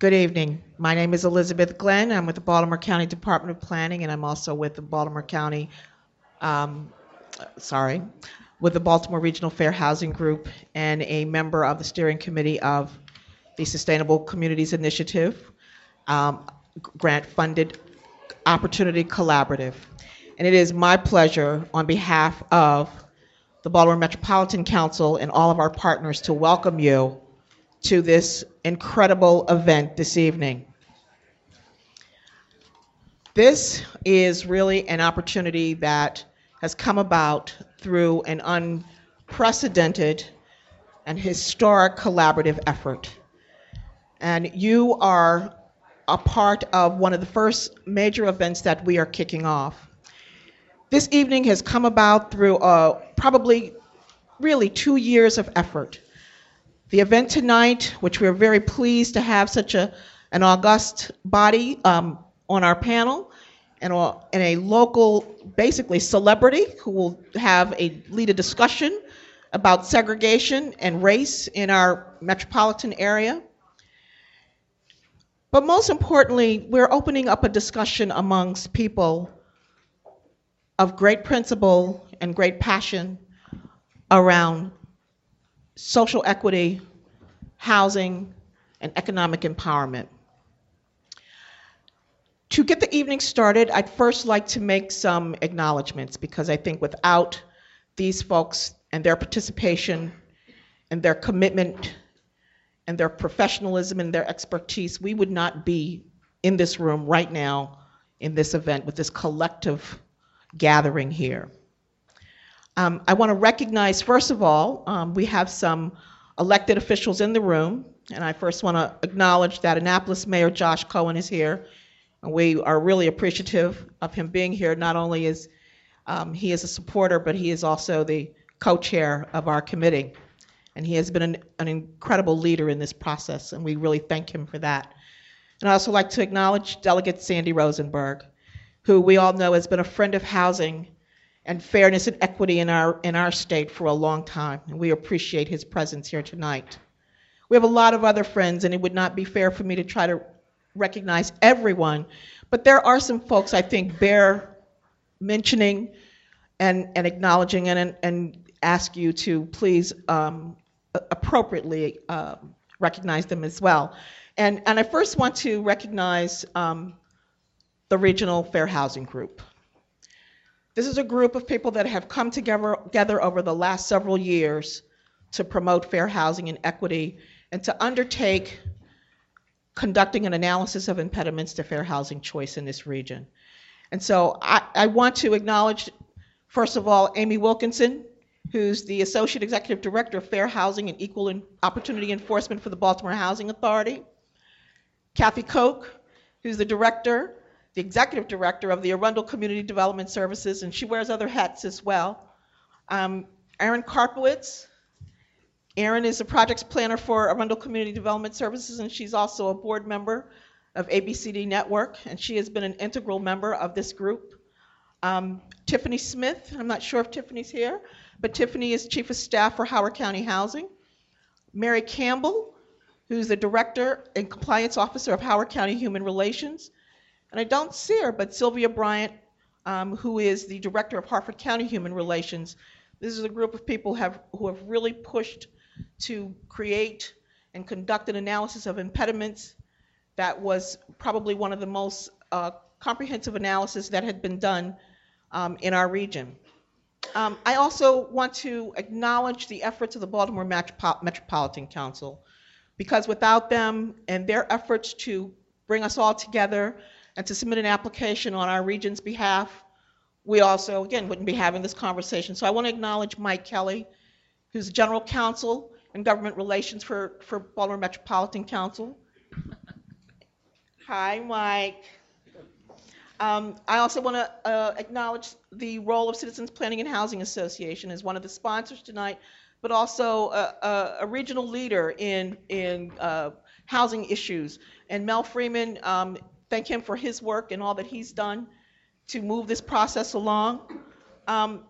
Good evening. My name is Elizabeth Glenn. I'm with the Baltimore County Department of Planning, and I'm also with the Baltimore County, um, sorry, with the Baltimore Regional Fair Housing Group and a member of the steering committee of the Sustainable Communities Initiative, um, grant funded Opportunity Collaborative. And it is my pleasure on behalf of the Baltimore Metropolitan Council and all of our partners to welcome you to this incredible event this evening. This is really an opportunity that has come about through an unprecedented and historic collaborative effort. And you are a part of one of the first major events that we are kicking off. This evening has come about through uh, probably really two years of effort. The event tonight, which we're very pleased to have such a, an august body um, on our panel, and a, and a local, basically celebrity who will have a lead a discussion about segregation and race in our metropolitan area. But most importantly, we're opening up a discussion amongst people of great principle and great passion around social equity, housing, and economic empowerment. To get the evening started, I'd first like to make some acknowledgments because I think without these folks and their participation and their commitment and their professionalism and their expertise, we would not be in this room right now in this event with this collective gathering here. Um, I want to recognize, first of all, um, we have some elected officials in the room, and I first want to acknowledge that Annapolis Mayor Josh Cohen is here, and we are really appreciative of him being here. Not only is um, he is a supporter, but he is also the co-chair of our committee, and he has been an, an incredible leader in this process, and we really thank him for that. And I also like to acknowledge Delegate Sandy Rosenberg, who we all know has been a friend of housing and fairness and equity in our, in our state for a long time, and we appreciate his presence here tonight. We have a lot of other friends, and it would not be fair for me to try to recognize everyone, but there are some folks I think bear mentioning and, and acknowledging and, and ask you to please um, appropriately uh, recognize them as well. And, and I first want to recognize um, the Regional Fair Housing Group. This is a group of people that have come together, together over the last several years to promote fair housing and equity and to undertake conducting an analysis of impediments to fair housing choice in this region. And so I, I want to acknowledge, first of all, Amy Wilkinson, who's the Associate Executive Director of Fair Housing and Equal Opportunity Enforcement for the Baltimore Housing Authority, Kathy Koch, who's the Director the executive director of the Arundel Community Development Services, and she wears other hats as well. Um, Erin Karpowitz. Erin is a projects planner for Arundel Community Development Services, and she's also a board member of ABCD Network, and she has been an integral member of this group. Um, Tiffany Smith, I'm not sure if Tiffany's here, but Tiffany is Chief of Staff for Howard County Housing. Mary Campbell, who's the Director and Compliance Officer of Howard County Human Relations and I don't see her, but Sylvia Bryant, um, who is the director of Harford County Human Relations. This is a group of people have, who have really pushed to create and conduct an analysis of impediments that was probably one of the most uh, comprehensive analysis that had been done um, in our region. Um, I also want to acknowledge the efforts of the Baltimore Metropolitan Council because without them and their efforts to bring us all together and to submit an application on our region's behalf, we also, again, wouldn't be having this conversation. So I want to acknowledge Mike Kelly, who's General Counsel and Government Relations for, for Baltimore Metropolitan Council. Hi, Mike. Um, I also want to uh, acknowledge the role of Citizens Planning and Housing Association as one of the sponsors tonight, but also a, a, a regional leader in, in uh, housing issues. And Mel Freeman um, thank him for his work and all that he's done to move this process along. Um,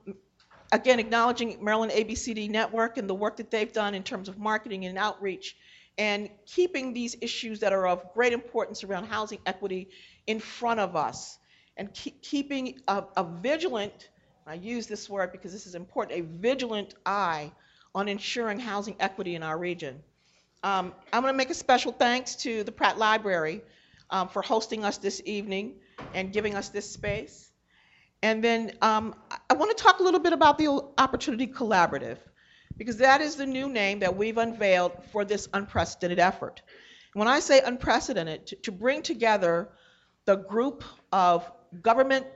again, acknowledging Maryland ABCD Network and the work that they've done in terms of marketing and outreach and keeping these issues that are of great importance around housing equity in front of us and keep, keeping a, a vigilant, I use this word because this is important, a vigilant eye on ensuring housing equity in our region. Um, I'm going to make a special thanks to the Pratt Library um, for hosting us this evening and giving us this space. And then um, I want to talk a little bit about the Opportunity Collaborative, because that is the new name that we've unveiled for this unprecedented effort. When I say unprecedented, to, to bring together the group of government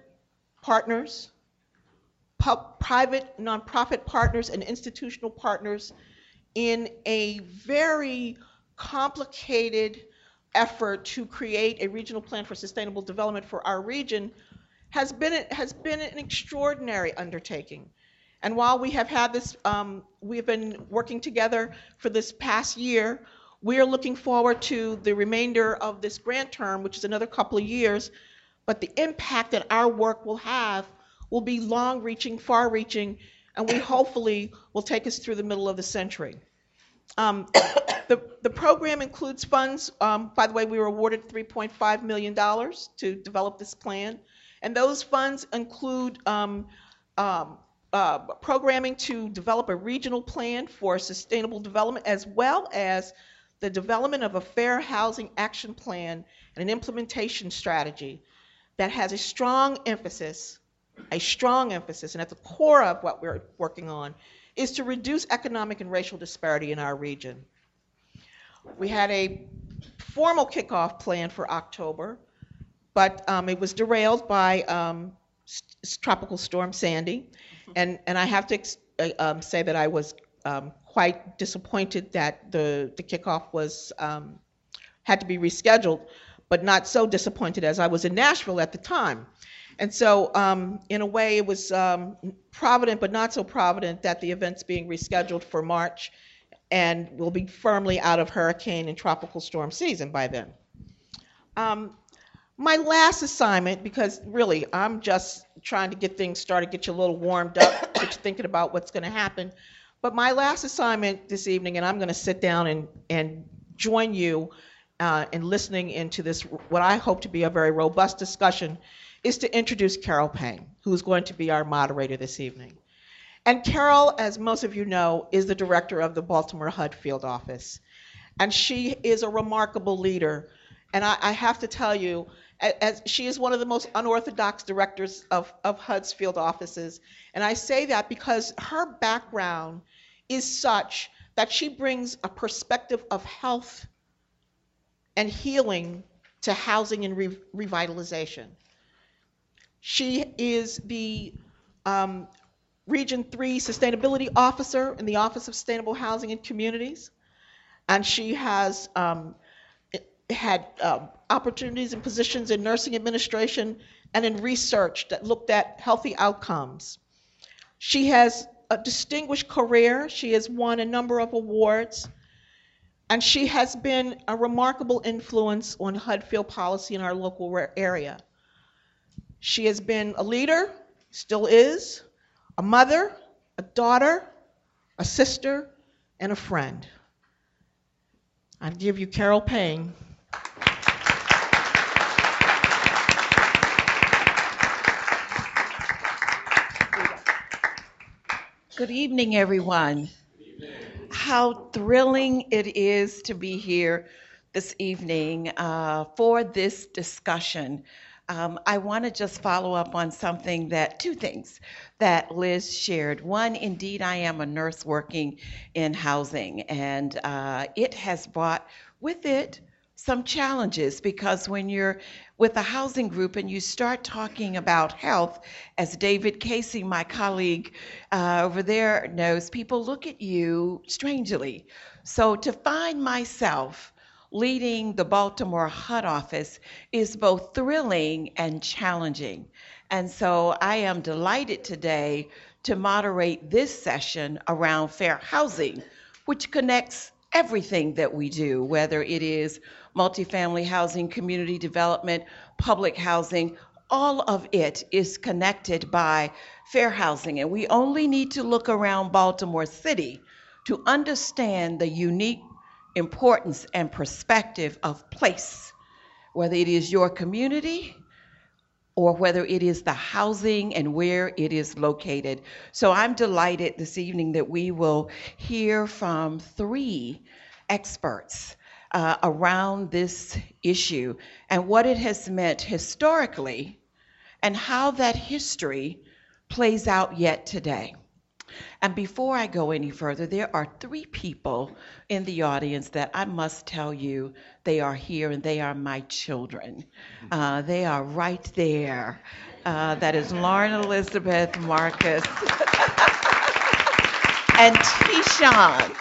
partners, private nonprofit partners, and institutional partners in a very complicated effort to create a regional plan for sustainable development for our region has been has been an extraordinary undertaking. And while we have had this, um, we've been working together for this past year. We are looking forward to the remainder of this grant term, which is another couple of years. But the impact that our work will have will be long-reaching, far-reaching, and we hopefully will take us through the middle of the century. Um, the, the program includes funds. Um, by the way, we were awarded $3.5 million to develop this plan. And those funds include um, um, uh, programming to develop a regional plan for sustainable development, as well as the development of a fair housing action plan and an implementation strategy that has a strong emphasis, a strong emphasis, and at the core of what we're working on is to reduce economic and racial disparity in our region. We had a formal kickoff plan for October, but um, it was derailed by um, Tropical Storm Sandy. And, and I have to uh, um, say that I was um, quite disappointed that the, the kickoff was um, had to be rescheduled, but not so disappointed as I was in Nashville at the time. And so, um, in a way, it was um, provident, but not so provident, that the event's being rescheduled for March and will be firmly out of hurricane and tropical storm season by then. Um, my last assignment, because really I'm just trying to get things started, get you a little warmed up, get you thinking about what's going to happen. But my last assignment this evening, and I'm going to sit down and, and join you uh, in listening into this, what I hope to be a very robust discussion, is to introduce Carol Payne, who's going to be our moderator this evening. And Carol, as most of you know, is the director of the Baltimore HUD field office. And she is a remarkable leader. And I, I have to tell you, as she is one of the most unorthodox directors of, of HUD's field offices. And I say that because her background is such that she brings a perspective of health and healing to housing and re- revitalization. She is the um, Region 3 Sustainability Officer in the Office of Sustainable Housing and Communities. And she has um, had um, opportunities and positions in nursing administration and in research that looked at healthy outcomes. She has a distinguished career. She has won a number of awards. And she has been a remarkable influence on HUD field policy in our local area. She has been a leader, still is, a mother, a daughter, a sister, and a friend. I give you Carol Payne. Good evening, everyone. How thrilling it is to be here this evening uh, for this discussion um, I want to just follow up on something that, two things that Liz shared. One, indeed, I am a nurse working in housing, and uh, it has brought with it some challenges because when you're with a housing group and you start talking about health, as David Casey, my colleague uh, over there, knows, people look at you strangely. So to find myself leading the Baltimore HUD office is both thrilling and challenging. And so I am delighted today to moderate this session around fair housing, which connects everything that we do, whether it is multifamily housing, community development, public housing, all of it is connected by fair housing. And we only need to look around Baltimore City to understand the unique importance and perspective of place, whether it is your community or whether it is the housing and where it is located. So I'm delighted this evening that we will hear from three experts uh, around this issue and what it has meant historically and how that history plays out yet today. And before I go any further, there are three people in the audience that I must tell you they are here and they are my children. Uh, they are right there. Uh, that is Lauren Elizabeth Marcus and Tishan.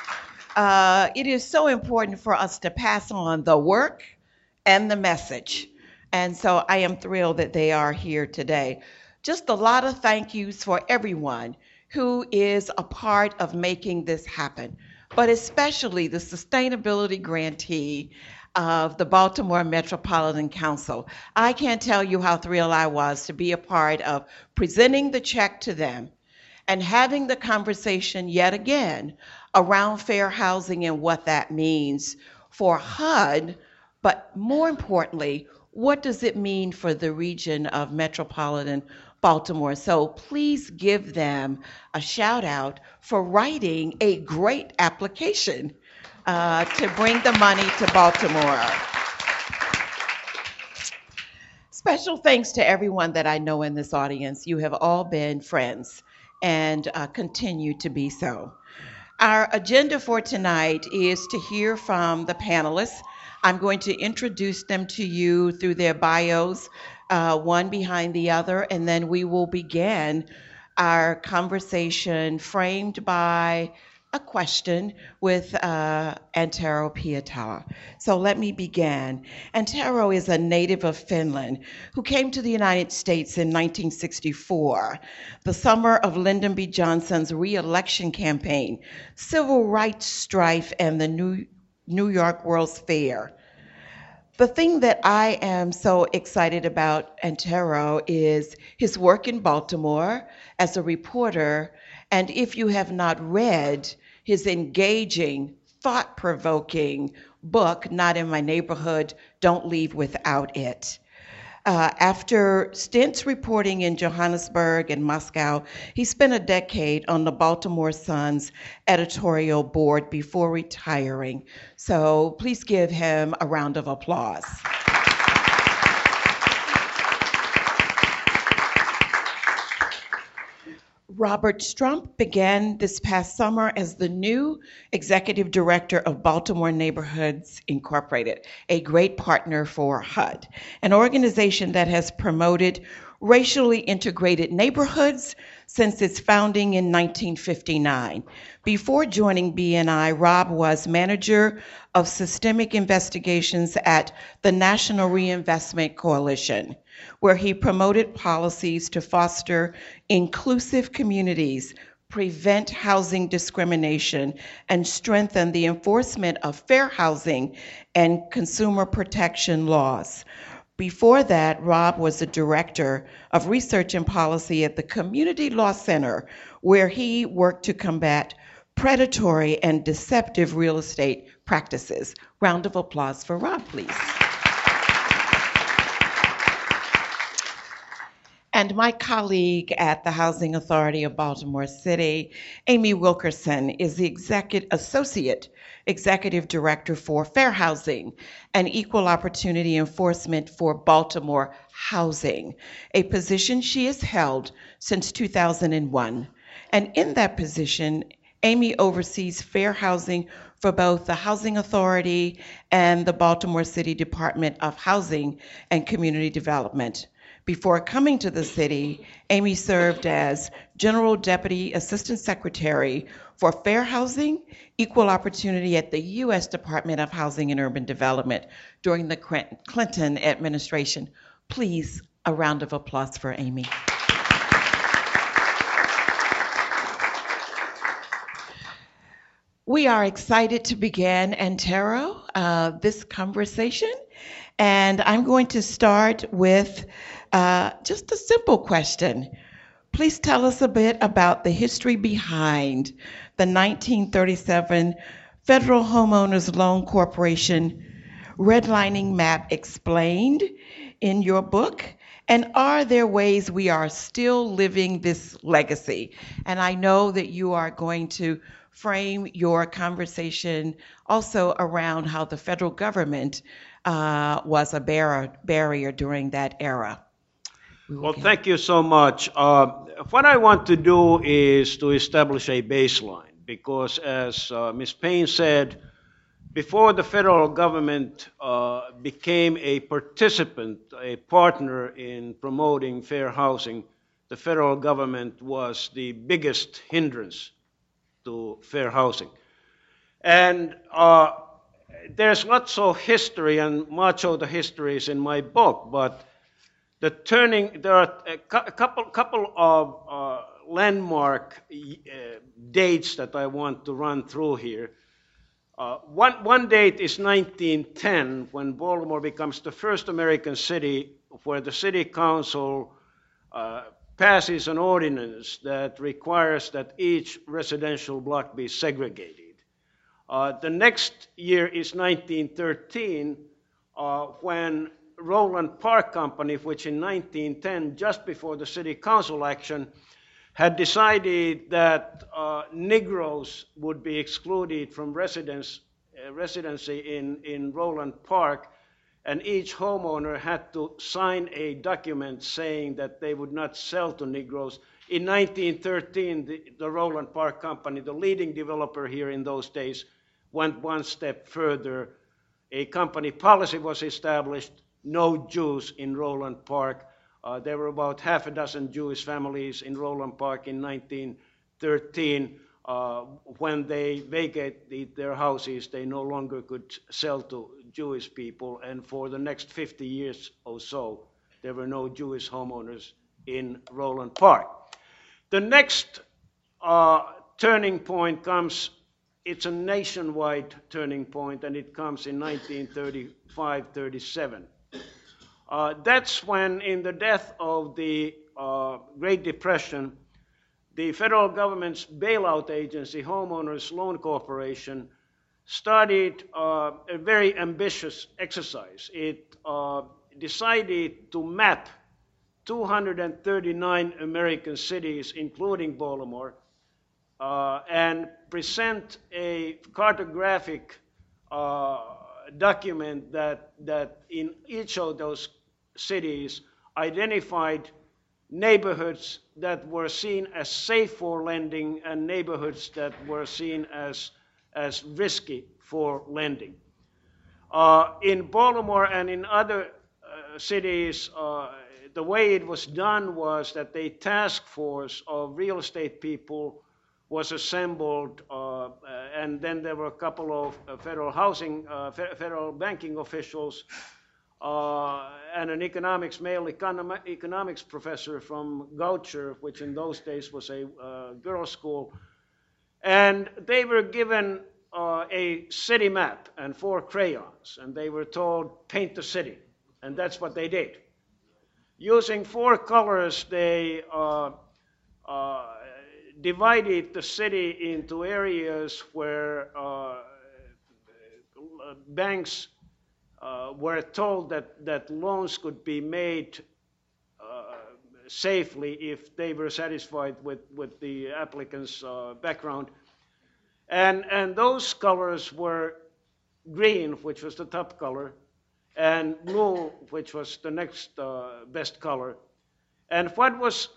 Uh, it is so important for us to pass on the work and the message. And so I am thrilled that they are here today. Just a lot of thank yous for everyone who is a part of making this happen, but especially the sustainability grantee of the Baltimore Metropolitan Council. I can't tell you how thrilled I was to be a part of presenting the check to them and having the conversation yet again around fair housing and what that means for HUD, but more importantly, what does it mean for the region of metropolitan Baltimore. So please give them a shout out for writing a great application uh, to bring the money to Baltimore. Special thanks to everyone that I know in this audience. You have all been friends and uh, continue to be so. Our agenda for tonight is to hear from the panelists. I'm going to introduce them to you through their bios uh, one behind the other, and then we will begin our conversation framed by a question with uh, Antero Pietila. So let me begin. Antero is a native of Finland who came to the United States in 1964, the summer of Lyndon B. Johnson's reelection campaign, civil rights strife, and the New, New York World's Fair. The thing that I am so excited about Antero is his work in Baltimore as a reporter. And if you have not read his engaging, thought provoking book, Not in My Neighborhood, Don't Leave Without It. Uh, after stints reporting in Johannesburg and Moscow, he spent a decade on the Baltimore Sun's editorial board before retiring. So please give him a round of applause. Robert Strupp began this past summer as the new executive director of Baltimore Neighborhoods Incorporated, a great partner for HUD, an organization that has promoted racially integrated neighborhoods since its founding in 1959. Before joining BNI, Rob was manager of systemic investigations at the National Reinvestment Coalition where he promoted policies to foster inclusive communities, prevent housing discrimination, and strengthen the enforcement of fair housing and consumer protection laws. Before that, Rob was the director of research and policy at the Community Law Center, where he worked to combat predatory and deceptive real estate practices. Round of applause for Rob, please. And my colleague at the Housing Authority of Baltimore City, Amy Wilkerson, is the executive, Associate Executive Director for Fair Housing and Equal Opportunity Enforcement for Baltimore Housing, a position she has held since 2001. And in that position, Amy oversees fair housing for both the Housing Authority and the Baltimore City Department of Housing and Community Development. Before coming to the city, Amy served as General Deputy Assistant Secretary for Fair Housing, Equal Opportunity at the U.S. Department of Housing and Urban Development during the Clinton administration. Please, a round of applause for Amy. We are excited to begin Antero uh, this conversation, and I'm going to start with uh, just a simple question. Please tell us a bit about the history behind the 1937 Federal Homeowners Loan Corporation redlining map explained in your book? And are there ways we are still living this legacy? And I know that you are going to frame your conversation also around how the federal government uh, was a barrier, barrier during that era. We well, thank you so much. Uh, what I want to do is to establish a baseline because, as uh, Ms. Payne said, before the federal government uh, became a participant, a partner in promoting fair housing, the federal government was the biggest hindrance to fair housing. And uh, there's lots of history, and much of the history is in my book, but the turning, there are a couple, couple of uh, landmark uh, dates that I want to run through here. Uh, one, one date is 1910, when Baltimore becomes the first American city where the city council uh, passes an ordinance that requires that each residential block be segregated. Uh, the next year is 1913, uh, when Roland Park Company, which in 1910, just before the city council action, had decided that uh, Negroes would be excluded from residence, uh, residency in, in Roland Park, and each homeowner had to sign a document saying that they would not sell to Negroes. In 1913, the, the Roland Park Company, the leading developer here in those days, went one step further. A company policy was established no Jews in Roland Park uh, there were about half a dozen Jewish families in Roland Park in 1913. Uh, when they vacated their houses, they no longer could sell to Jewish people, and for the next 50 years or so, there were no Jewish homeowners in Roland Park. The next uh, turning point comes, it's a nationwide turning point, and it comes in 1935 37. Uh, that's when, in the death of the uh, Great Depression, the federal government's bailout agency, Homeowners Loan Corporation, started uh, a very ambitious exercise. It uh, decided to map 239 American cities, including Baltimore, uh, and present a cartographic uh, document that, that in each of those cities identified neighborhoods that were seen as safe for lending and neighborhoods that were seen as, as risky for lending. Uh, in Baltimore and in other uh, cities, uh, the way it was done was that a task force of real estate people was assembled, uh, and then there were a couple of uh, federal housing, uh, federal banking officials uh, and an economics, male econom- economics professor from Goucher, which in those days was a uh, girls' school. And they were given uh, a city map and four crayons, and they were told, paint the city. And that's what they did. Using four colors, they uh, uh, divided the city into areas where uh, banks uh, were told that, that loans could be made uh, safely if they were satisfied with, with the applicant's background. And, and those colors were green, which was the top color, and blue, which was the next uh, best color. And what was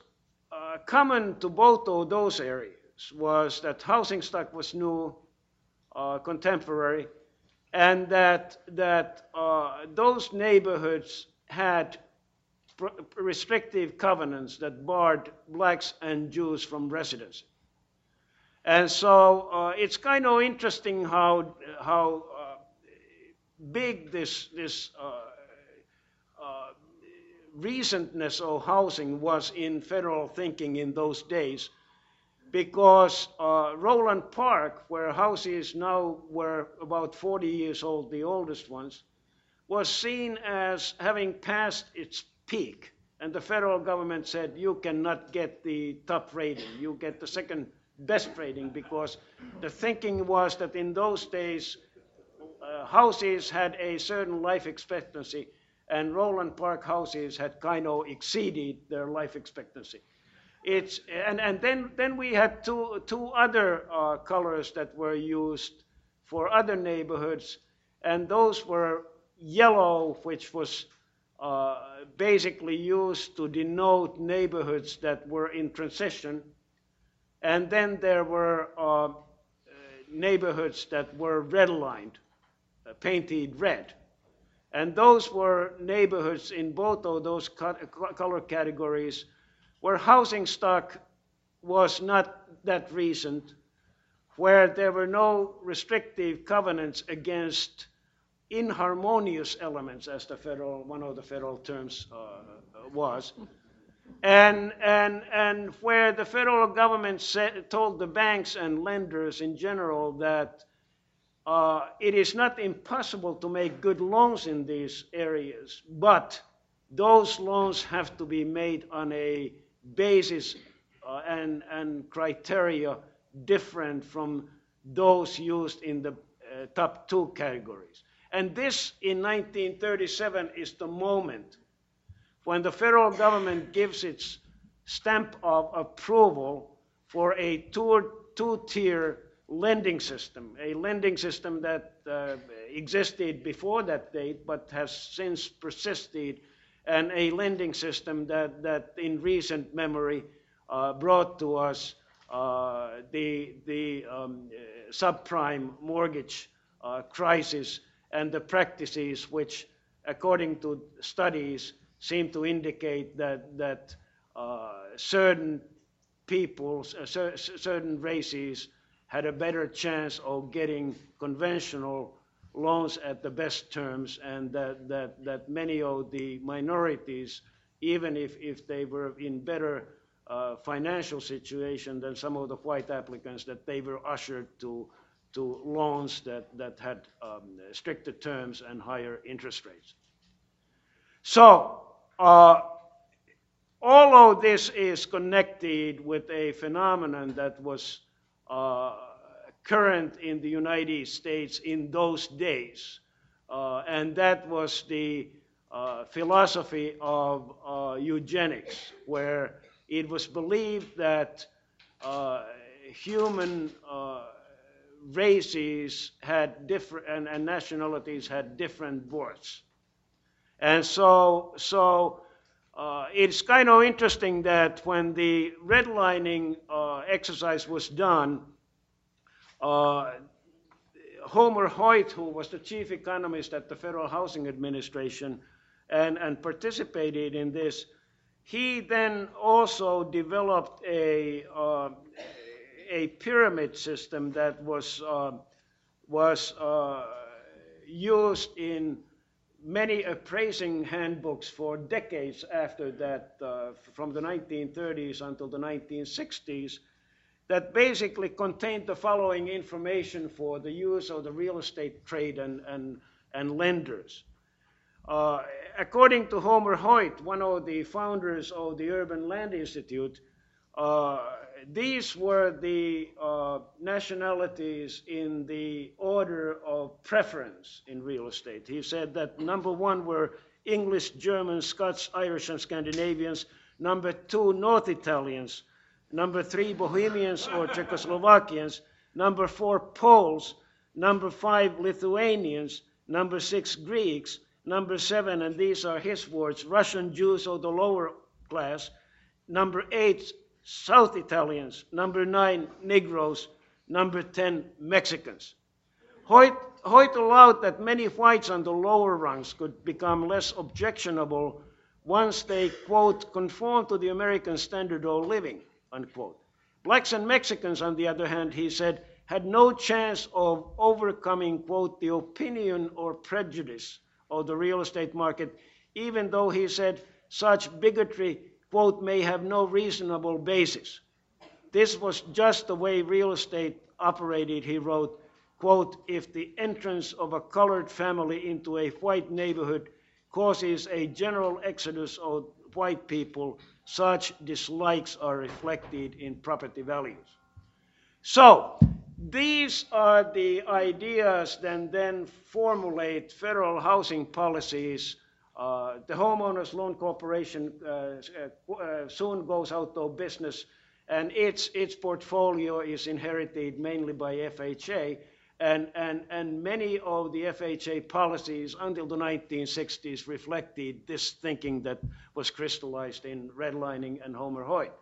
uh, common to both of those areas was that housing stock was new, uh, contemporary, and that, that uh, those neighborhoods had restrictive covenants that barred blacks and Jews from residency. And so uh, it's kind of interesting how, how uh, big this, this uh, uh, recentness of housing was in federal thinking in those days because uh, Roland Park, where houses now were about 40 years old, the oldest ones, was seen as having passed its peak. And the federal government said, you cannot get the top rating. You get the second best rating, because the thinking was that in those days, houses had a certain life expectancy, and Roland Park houses had kind of exceeded their life expectancy. It's, and and then, then we had two, two other uh, colors that were used for other neighborhoods, and those were yellow, which was uh, basically used to denote neighborhoods that were in transition, and then there were uh, neighborhoods that were redlined, uh, painted red. And those were neighborhoods in both of those color categories where housing stock was not that recent, where there were no restrictive covenants against inharmonious elements, as the federal, one of the federal terms uh, was, and, and, and where the federal government said, told the banks and lenders in general that uh, it is not impossible to make good loans in these areas, but those loans have to be made on a basis uh, and, and criteria different from those used in the uh, top two categories. And this in 1937 is the moment when the federal government gives its stamp of approval for a two tier lending system, a lending system that uh, existed before that date but has since persisted and a lending system that, that in recent memory uh, brought to us uh, the, the um, subprime mortgage uh, crisis and the practices which, according to studies, seem to indicate that, that uh, certain peoples, uh, cer- certain races had a better chance of getting conventional loans at the best terms, and that, that, that many of the minorities, even if, if they were in better uh, financial situation than some of the white applicants, that they were ushered to, to loans that, that had um, stricter terms and higher interest rates. So, uh, all of this is connected with a phenomenon that was current in the United States in those days. Uh, and that was the uh, philosophy of uh, eugenics, where it was believed that uh, human uh, races had different and, and, nationalities had different births. And so, so uh, it's kind of interesting that when the redlining exercise was done, uh, Homer Hoyt, who was the chief economist at the Federal Housing Administration and, and participated in this, he then also developed a, uh, a pyramid system that was, uh, was uh, used in many appraising handbooks for decades after that, uh, from the 1930s until the 1960s that basically contained the following information for the use of the real estate trade and, and, and lenders. Uh, according to Homer Hoyt, one of the founders of the Urban Land Institute, uh, these were the uh, nationalities in the order of preference in real estate. He said that number one were English, Germans, Scots, Irish, and Scandinavians. Number two, North Italians. Number three, Bohemians or Czechoslovakians. Number four, Poles. Number five, Lithuanians. Number six, Greeks. Number seven, and these are his words, Russian Jews of the lower class. Number eight, South Italians. Number nine, Negroes. Number 10, Mexicans. Hoyt, Hoyt allowed that many whites on the lower rungs could become less objectionable once they, quote, conform to the American standard of living unquote. Blacks and Mexicans, on the other hand, he said, had no chance of overcoming, quote, the opinion or prejudice of the real estate market, even though he said such bigotry, quote, may have no reasonable basis. This was just the way real estate operated, he wrote, quote, if the entrance of a colored family into a white neighborhood causes a general exodus of white people, such dislikes are reflected in property values. So, these are the ideas that then formulate federal housing policies. Uh, the Homeowners Loan Corporation uh, uh, uh soon goes out of business, and its, its portfolio is inherited mainly by FHA. And, and, and many of the FHA policies until the 1960s reflected this thinking that was crystallized in redlining and Homer Hoyt.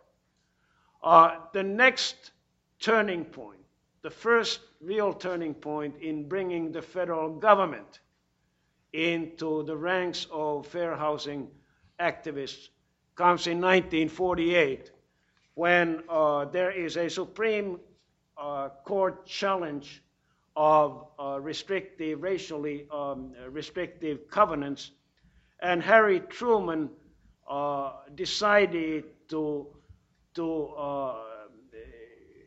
Uh, the next turning point, the first real turning point in bringing the federal government into the ranks of fair housing activists comes in 1948 when uh, there is a Supreme uh, Court challenge of uh, restrictive, racially um, restrictive covenants, and Harry Truman uh, decided to, to uh,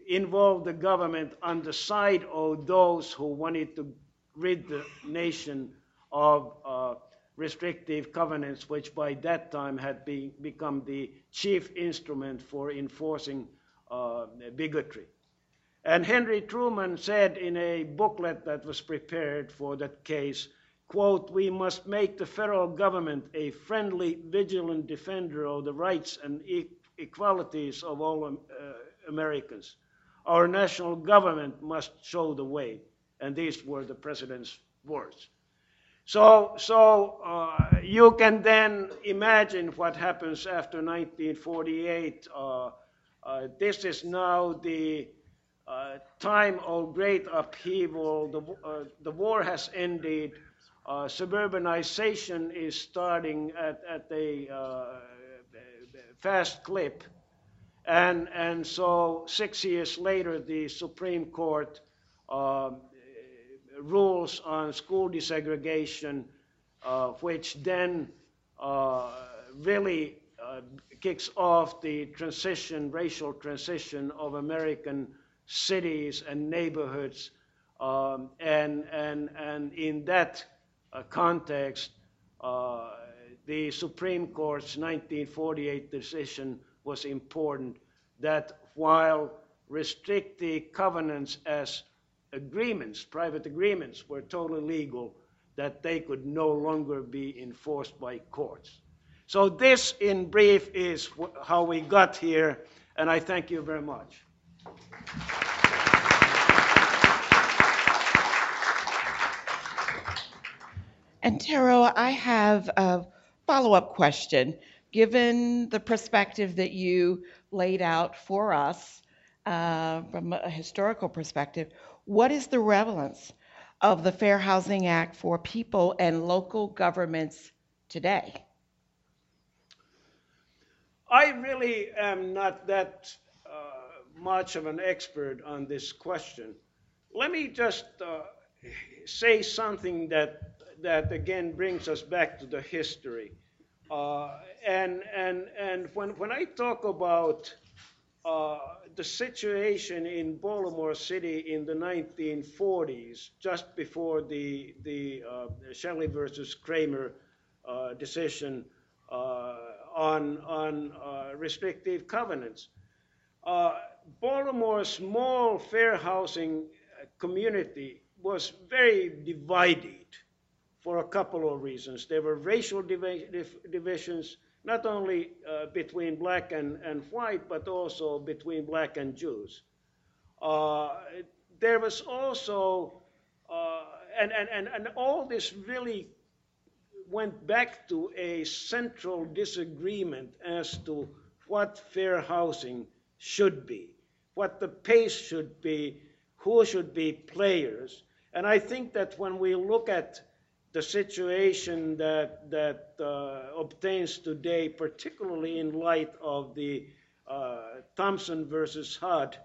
involve the government on the side of those who wanted to rid the nation of uh, restrictive covenants, which by that time had be, become the chief instrument for enforcing uh, bigotry. And Henry Truman said in a booklet that was prepared for that case, quote, we must make the federal government a friendly, vigilant defender of the rights and e- equalities of all uh, Americans. Our national government must show the way. And these were the president's words. So, so uh, you can then imagine what happens after 1948. Uh, uh, this is now the uh, time of great upheaval. The, uh, the war has ended. Uh, suburbanization is starting at, at a fast clip. And, and so, six years later, the Supreme Court uh, rules on school desegregation, uh, which then uh, really kicks off the transition, racial transition of American cities and neighborhoods. Um, and, and, and in that uh, context, uh, the Supreme Court's 1948 decision was important that while restrictive covenants as agreements, private agreements, were totally legal, that they could no longer be enforced by courts. So, this in brief is how we got here, and I thank you very much. Antero, I have a follow up question. Given the perspective that you laid out for us uh, from a historical perspective, what is the relevance of the Fair Housing Act for people and local governments today? I really am not that uh, much of an expert on this question. Let me just uh, say something that that again brings us back to the history. Uh, and and and when when I talk about uh, the situation in Baltimore City in the 1940s, just before the the uh, Shelley versus Kraemer uh, decision uh, on on uh, restrictive covenants, Baltimore's small fair housing community was very divided for a couple of reasons. There were racial divisions, not only uh, between black and, and white, but also between black and Jews. Uh, there was also, uh, and, and, and, and all this really went back to a central disagreement as to what fair housing should be, what the pace should be, who should be players. And I think that when we look at the situation that, that uh, obtains today, particularly in light of the uh, Thompson versus HUD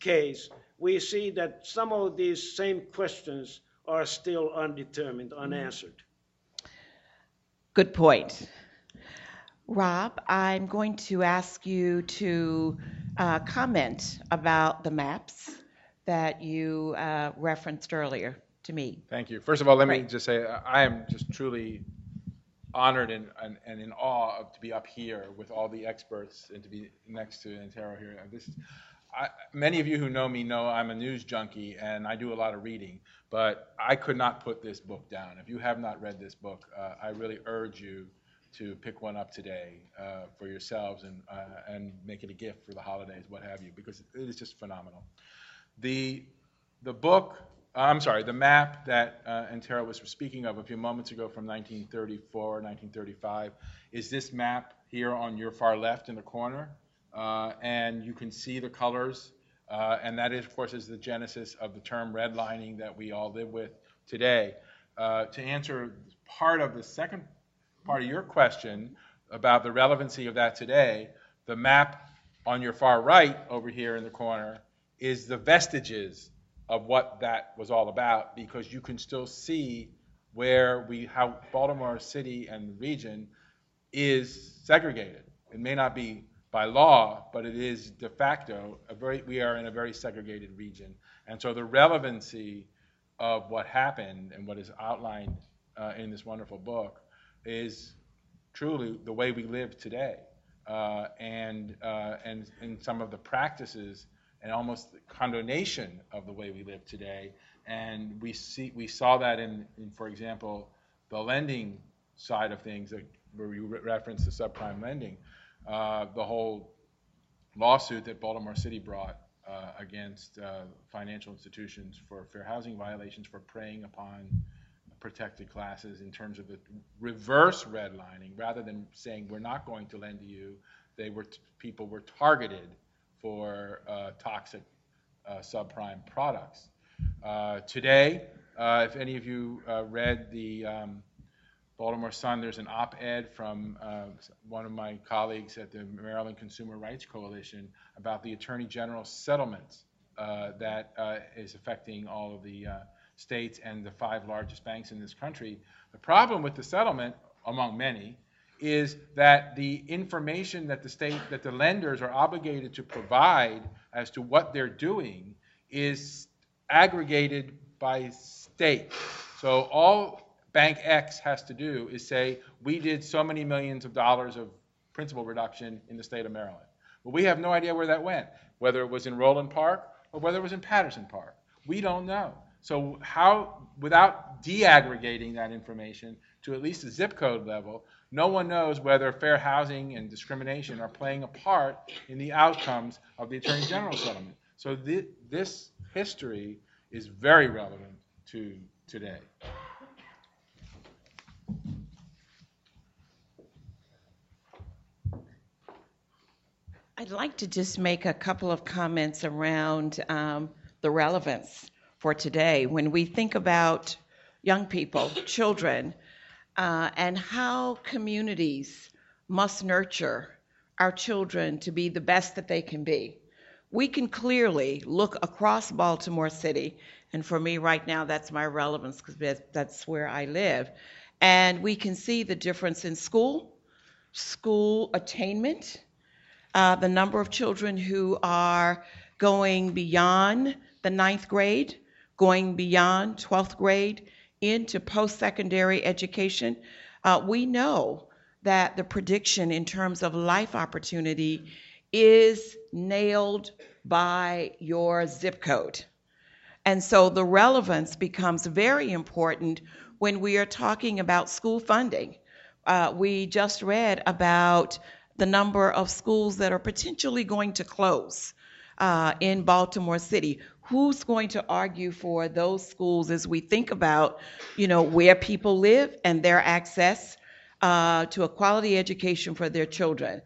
case, we see that some of these same questions are still undetermined, unanswered. Good point. Rob, I'm going to ask you to uh, comment about the maps that you uh, referenced earlier to me. Thank you. First of all, let me just say, I am just truly honored and, and, and in awe of to be up here with all the experts and to be next to Antero here. This, I, many of you who know me know I'm a news junkie and I do a lot of reading, but I could not put this book down. If you have not read this book, uh, I really urge you to pick one up today uh, for yourselves and, uh, and make it a gift for the holidays, what have you, because it is just phenomenal. The, the book, I'm sorry, the map that uh, Antero was speaking of a few moments ago from 1934, 1935, is this map here on your far left in the corner. Uh, and you can see the colors. Uh, and that, is, of course, is the genesis of the term redlining that we all live with today. Uh, to answer part of the second part of your question about the relevancy of that today, the map on your far right over here in the corner is the vestiges of what that was all about because you can still see where we how Baltimore City and region is segregated. It may not be by law, but it is de facto a very we are in a very segregated region. And so the relevancy of what happened and what is outlined uh, in this wonderful book is truly the way we live today, uh, and uh, and and some of the practices and almost the condonation of the way we live today. And we see we saw that in, in for example, the lending side of things, where you re- referenced the subprime lending, uh, the whole lawsuit that Baltimore City brought uh, against uh, financial institutions for fair housing violations for preying upon protected classes in terms of the reverse redlining, rather than saying we're not going to lend to you, they were t- people were targeted for uh, toxic uh, subprime products. Uh, today, uh, if any of you uh, read the um, Baltimore Sun, there's an op-ed from uh, one of my colleagues at the Maryland Consumer Rights Coalition about the Attorney General's settlements that is affecting all of the states and the five largest banks in this country. The problem with the settlement, among many, is that the information that the state, that the lenders are obligated to provide as to what they're doing is aggregated by state. So all Bank X has to do is say, we did so many millions of dollars of principal reduction in the state of Maryland. But we have no idea where that went, whether it was in Roland Park or whether it was in Patterson Park. We don't know. So how, without deaggregating that information to at least a zip code level, no one knows whether fair housing and discrimination are playing a part in the outcomes of the Attorney General settlement. So th- this history is very relevant to today. I'd like to just make a couple of comments around um, the relevance for today. When we think about young people, children, uh, and how communities must nurture our children to be the best that they can be, we can clearly look across Baltimore City, and for me right now, that's my relevance because that's where I live, and we can see the difference in school, school attainment, uh, the number of children who are going beyond the ninth grade, going beyond 12th grade into post secondary education, uh, we know that the prediction in terms of life opportunity is nailed by your zip code. And so the relevance becomes very important when we are talking about school funding. Uh, we just read about the number of schools that are potentially going to close uh, in Baltimore City who's going to argue for those schools as we think about, you know, where people live and their access uh, to a quality education for their children?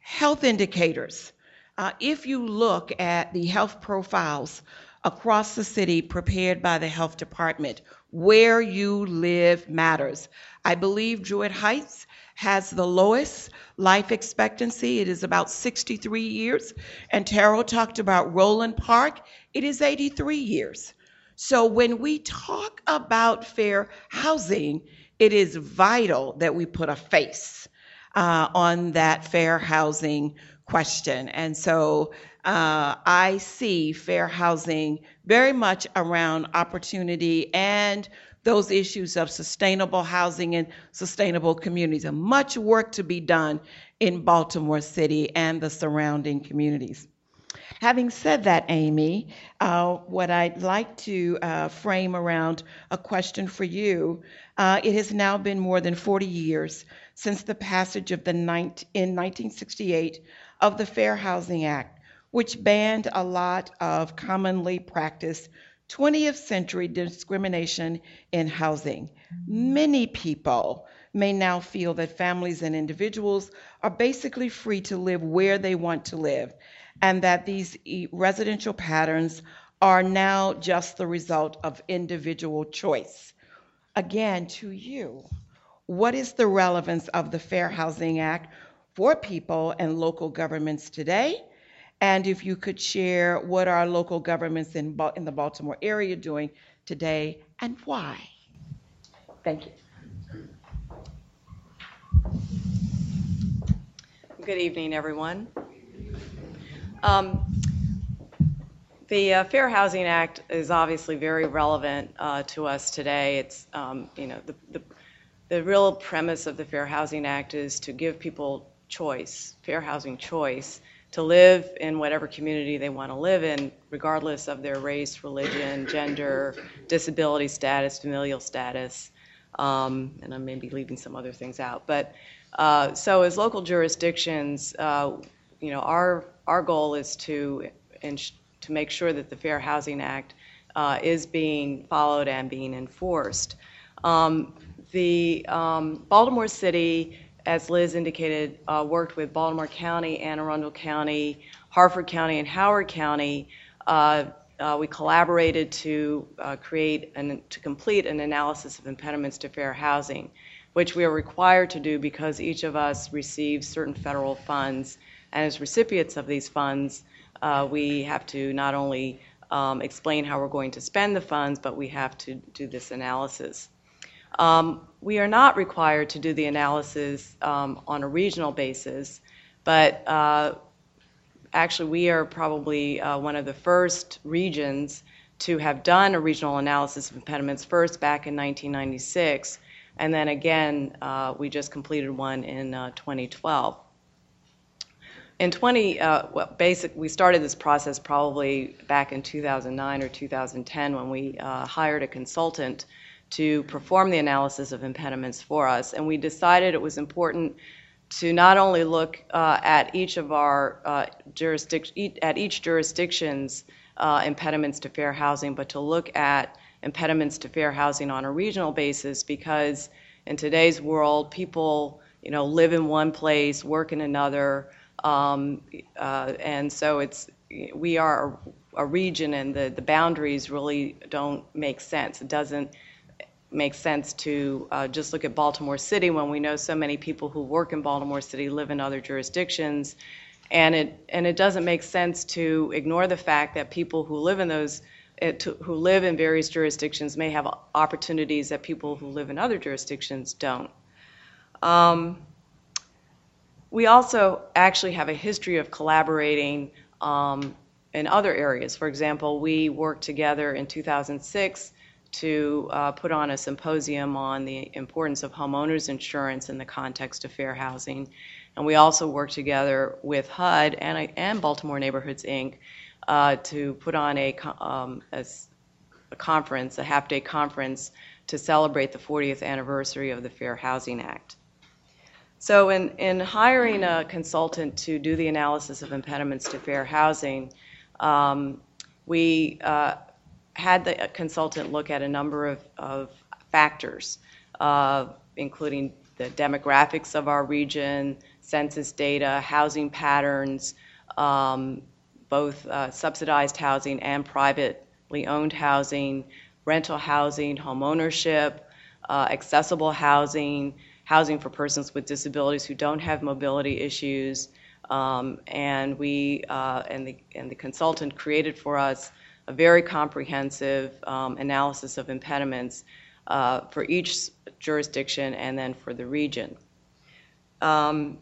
Health indicators. Uh, if you look at the health profiles across the city prepared by the health department, where you live matters. I believe Druid Heights has the lowest life expectancy. It is about 63 years. And Terrell talked about Roland Park it is 83 years. So when we talk about fair housing, it is vital that we put a face uh, on that fair housing question. And so uh, I see fair housing very much around opportunity and those issues of sustainable housing and sustainable communities. And much work to be done in Baltimore City and the surrounding communities. Having said that, Amy, uh, what I'd like to uh, frame around a question for you uh, it has now been more than 40 years since the passage of the ninth, in 1968 of the Fair Housing Act, which banned a lot of commonly practiced 20th century discrimination in housing. Many people may now feel that families and individuals are basically free to live where they want to live, and that these residential patterns are now just the result of individual choice. Again, to you, what is the relevance of the Fair Housing Act for people and local governments today? And if you could share what our local governments in, in the Baltimore area are doing today and why? Thank you. Good evening, everyone. Um, the uh, Fair Housing Act is obviously very relevant uh, to us today. It's, um, you know, the, the, the real premise of the Fair Housing Act is to give people choice, fair housing choice, to live in whatever community they want to live in, regardless of their race, religion, gender, disability status, familial status, um, and I may be leaving some other things out. But uh, so as local jurisdictions, uh, you know, our our goal is to to make sure that the Fair Housing Act uh, is being followed and being enforced. Um, the um, Baltimore City as Liz indicated, uh, worked with Baltimore County, Anne Arundel County, Harford County, and Howard County. Uh, uh, we collaborated to uh, create and to complete an analysis of impediments to fair housing, which we are required to do because each of us receives certain federal funds, and as recipients of these funds, uh, we have to not only um, explain how we're going to spend the funds, but we have to do this analysis. Um, we are not required to do the analysis um, on a regional basis, but uh, actually we are probably uh, one of the first regions to have done a regional analysis of impediments first back in 1996, and then again uh, we just completed one in uh, 2012. In 20, uh, well, basic, we started this process probably back in 2009 or 2010 when we uh, hired a consultant to perform the analysis of impediments for us. And we decided it was important to not only look uh, at each of our uh, at each jurisdiction's uh, impediments to fair housing, but to look at impediments to fair housing on a regional basis because in today's world, people you know live in one place, work in another, um, uh, and so it's we are a, a region, and the, the boundaries really don't make sense. It doesn't makes sense to uh, just look at Baltimore City when we know so many people who work in Baltimore City live in other jurisdictions. And it, and it doesn't make sense to ignore the fact that people who live in those uh, to, who live in various jurisdictions may have opportunities that people who live in other jurisdictions don't. Um, we also actually have a history of collaborating um, in other areas. For example, we worked together in 2006 to uh, put on a symposium on the importance of homeowners insurance in the context of fair housing. And we also work together with HUD and, and Baltimore Neighborhoods Inc. Uh, to put on a, um, a, a conference, a half day conference, to celebrate the 40th anniversary of the Fair Housing Act. So, in, in hiring a consultant to do the analysis of impediments to fair housing, um, we uh, had the consultant look at a number of, of factors, uh, including the demographics of our region, census data, housing patterns, um, both uh, subsidized housing and privately owned housing, rental housing, home ownership, uh, accessible housing, housing for persons with disabilities who don't have mobility issues, um, and we uh, and the and the consultant created for us a very comprehensive um, analysis of impediments uh, for each jurisdiction and then for the region. Um,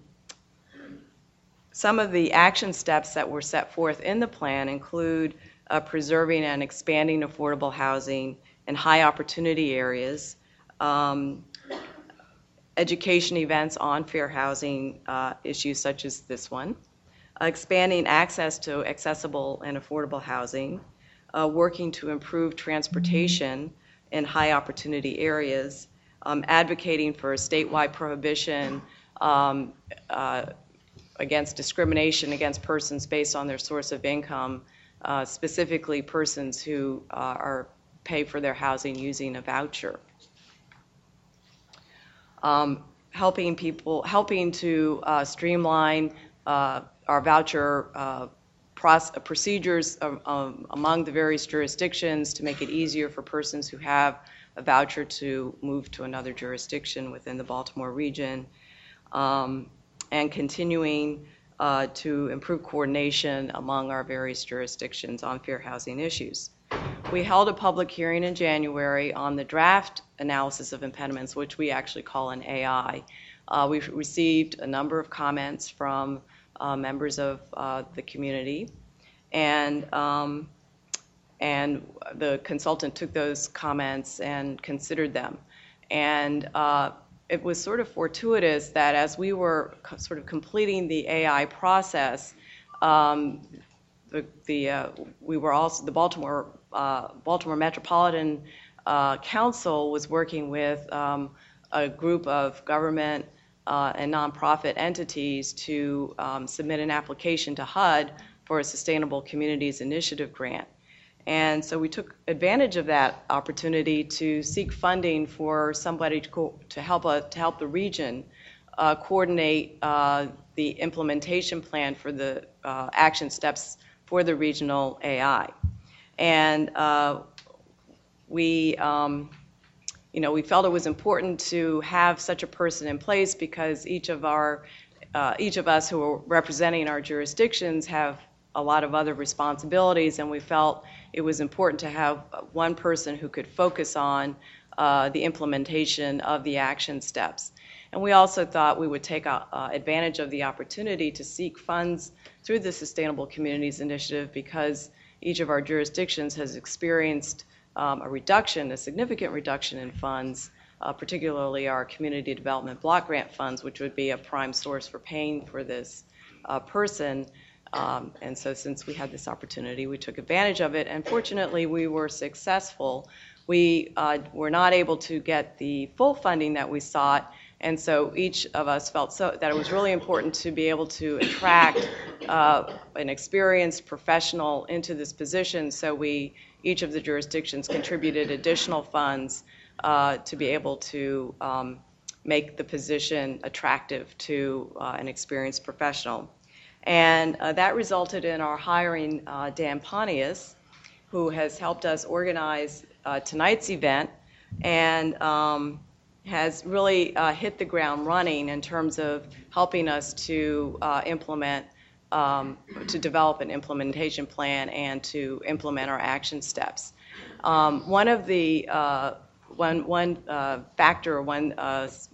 some of the action steps that were set forth in the plan include uh, preserving and expanding affordable housing in high opportunity areas, um, education events on fair housing uh, issues such as this one, expanding access to accessible and affordable housing, uh, working to improve transportation in high opportunity areas, um, advocating for a statewide prohibition um, uh, against discrimination against persons based on their source of income, uh, specifically persons who uh, are pay for their housing using a voucher. Um, helping people, helping to uh, streamline uh, our voucher procedures um, um, among the various jurisdictions to make it easier for persons who have a voucher to move to another jurisdiction within the Baltimore region, um, and continuing uh, to improve coordination among our various jurisdictions on fair housing issues. We held a public hearing in January on the draft analysis of impediments, which we actually call an AI. Uh, we've received a number of comments from uh, members of uh, the community, and um, and the consultant took those comments and considered them. And uh, it was sort of fortuitous that as we were co- sort of completing the AI process, um, the, the uh, we were also the Baltimore uh, Baltimore Metropolitan uh, Council was working with um, a group of government uh, and nonprofit entities to um, submit an application to HUD for a Sustainable Communities Initiative grant. And so we took advantage of that opportunity to seek funding for somebody to, co- to help uh, to help the region uh, coordinate uh, the implementation plan for the uh, action steps for the regional AI. And uh, we, um, you know, we felt it was important to have such a person in place because each of our, uh, each of us who are representing our jurisdictions have a lot of other responsibilities, and we felt it was important to have one person who could focus on uh, the implementation of the action steps. And we also thought we would take uh, advantage of the opportunity to seek funds through the Sustainable Communities Initiative because each of our jurisdictions has experienced um, a reduction, a significant reduction in funds, uh, particularly our community development block grant funds, which would be a prime source for paying for this uh, person. Um, and so, since we had this opportunity, we took advantage of it. And fortunately, we were successful. We uh, were not able to get the full funding that we sought, and so each of us felt so that it was really important to be able to attract uh, an experienced professional into this position. So we, each of the jurisdictions, contributed additional funds uh, to be able to um, make the position attractive to uh, an experienced professional. And uh, that resulted in our hiring uh, Dan Pontius, who has helped us organize uh, tonight's event and um, has really uh, hit the ground running in terms of helping us to implement, um, to develop an implementation plan and to implement our action steps. Um, one of the uh, one, one factor, one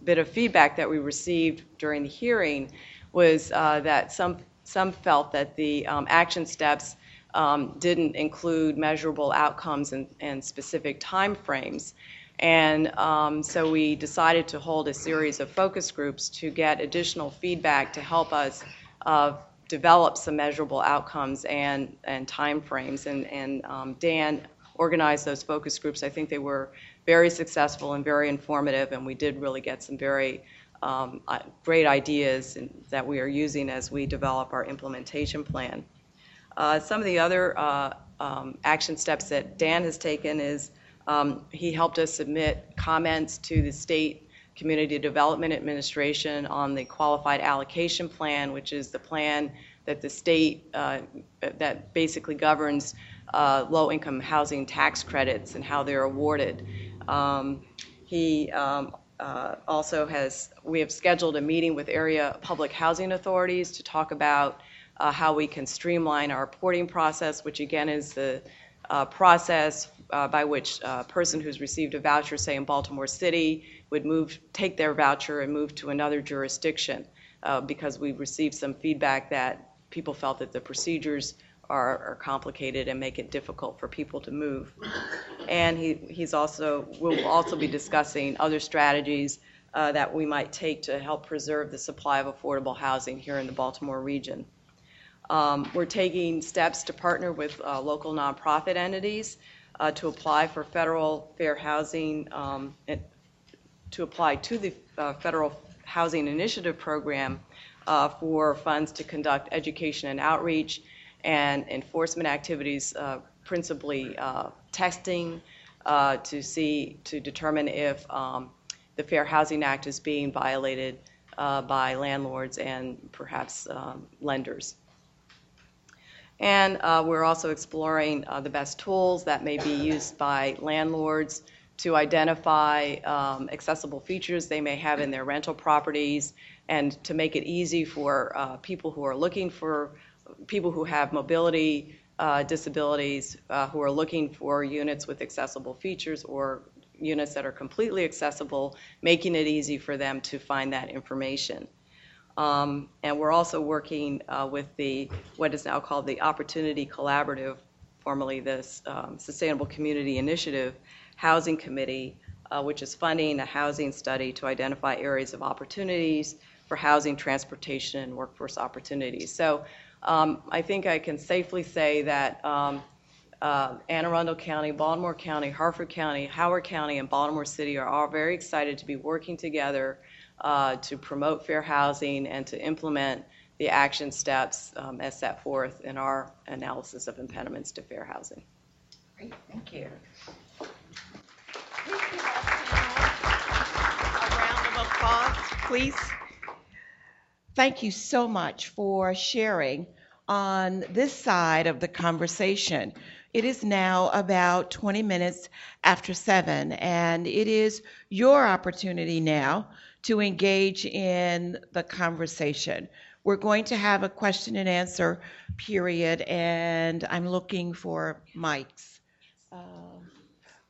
bit of feedback that we received during the hearing was that some some felt that the um, action steps um, didn't include measurable outcomes and, and specific timeframes. And um, so we decided to hold a series of focus groups to get additional feedback to help us uh, develop some measurable outcomes and, and timeframes. And, and um, Dan organized those focus groups. I think they were very successful and very informative, and we did really get some very um, uh, great ideas that we are using as we develop our implementation plan. Uh, some of the other uh, um, action steps that Dan has taken is um, he helped us submit comments to the state community development administration on the qualified allocation plan, which is the plan that the state uh, that basically governs uh, low-income housing tax credits and how they're awarded. Um, he um, uh, also has, we have scheduled a meeting with area public housing authorities to talk about uh, how we can streamline our reporting process, which again is the uh, process uh, by which a person who's received a voucher, say in Baltimore City, would move, take their voucher and move to another jurisdiction uh, because we received some feedback that people felt that the procedures are, are, complicated and make it difficult for people to move. And he, he's also, we'll also be discussing other strategies uh, that we might take to help preserve the supply of affordable housing here in the Baltimore region. Um, We're taking steps to partner with uh, local nonprofit entities uh, to apply for federal fair housing, um, to apply to the uh, Federal Housing Initiative Program uh, for funds to conduct education and outreach and enforcement activities, uh, principally uh, testing, uh, to see, to determine if um, the Fair Housing Act is being violated by landlords and perhaps um, lenders. And uh, we're also exploring uh, the best tools that may be used by landlords to identify um, accessible features they may have in their rental properties and to make it easy for uh, people who are looking for, people who have mobility uh, disabilities, uh, who are looking for units with accessible features or units that are completely accessible, making it easy for them to find that information. Um, And we're also working uh, with the, what is now called the Opportunity Collaborative, formerly this um, Sustainable Community Initiative Housing Committee, uh, which is funding a housing study to identify areas of opportunities for housing, transportation, and workforce opportunities. So um, I think I can safely say that um, uh, Anne Arundel County, Baltimore County, Harford County, Howard County, and Baltimore City are all very excited to be working together uh, to promote fair housing and to implement the action steps um, as set forth in our analysis of impediments to fair housing. Great, thank you. Please give our panel A round of applause, please. Thank you so much for sharing on this side of the conversation. It is now about 20 minutes after 7, and it is your opportunity now to engage in the conversation. We're going to have a question and answer period, and I'm looking for mics. Um,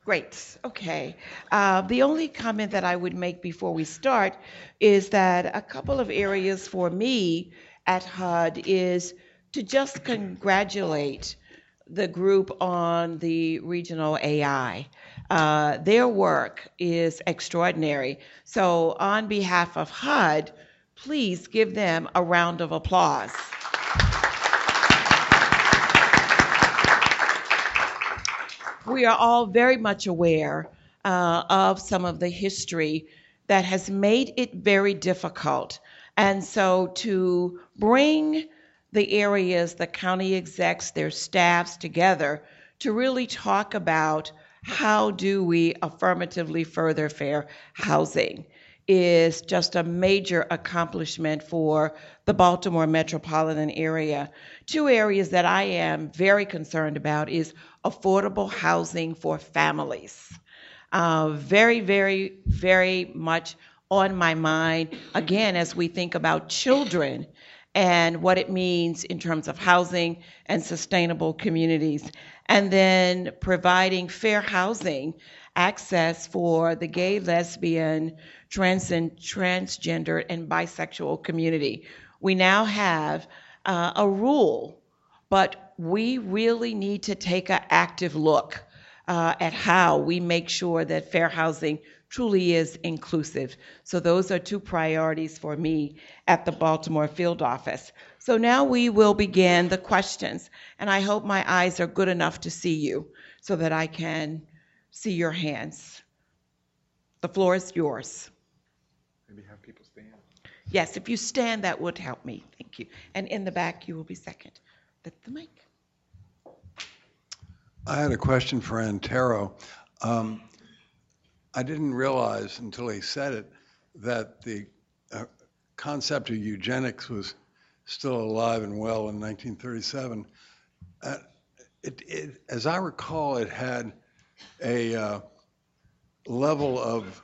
Great, okay. Uh, The only comment that I would make before we start is that a couple of areas for me at HUD is to just congratulate the group on the regional AI. Uh, Their work is extraordinary. So on behalf of HUD, please give them a round of applause. We are all very much aware uh, of some of the history that has made it very difficult. And so to bring the areas, the county execs, their staffs together to really talk about how do we affirmatively further fair housing is just a major accomplishment for the Baltimore metropolitan area. Two areas that I am very concerned about is affordable housing for families. Uh, very, very, very much on my mind, again, as we think about children and what it means in terms of housing and sustainable communities. And then providing fair housing access for the gay, lesbian, trans and transgender, and bisexual community. We now have uh, a rule, but we really need to take an active look uh, at how we make sure that fair housing truly is inclusive. So those are two priorities for me at the Baltimore field office. So now we will begin the questions, and I hope my eyes are good enough to see you so that I can see your hands. The floor is yours. Maybe have people stand. Yes, if you stand, that would help me. Thank you. And in the back, you will be second. The, the mic. I had a question for Antero. Um, I didn't realize until he said it that the uh, concept of eugenics was still alive and well in 1937. Uh, it, it, as I recall, it had a uh, level of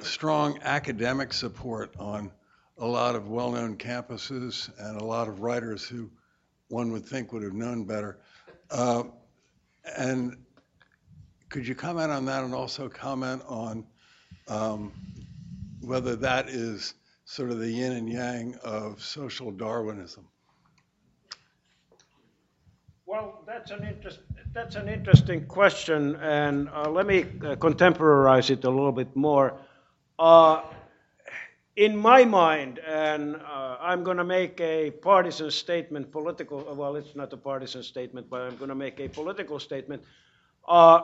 strong academic support on a lot of well-known campuses and a lot of writers who one would think would have known better. Uh, and could you comment on that and also comment on um, whether that is sort of the yin and yang of social Darwinism? Well, that's an interest, that's an interesting question, and uh, let me uh, contemporize it a little bit more. Uh, in my mind, and uh, I'm going to make a partisan statement, political, well, it's not a partisan statement, but I'm going to make a political statement. Uh,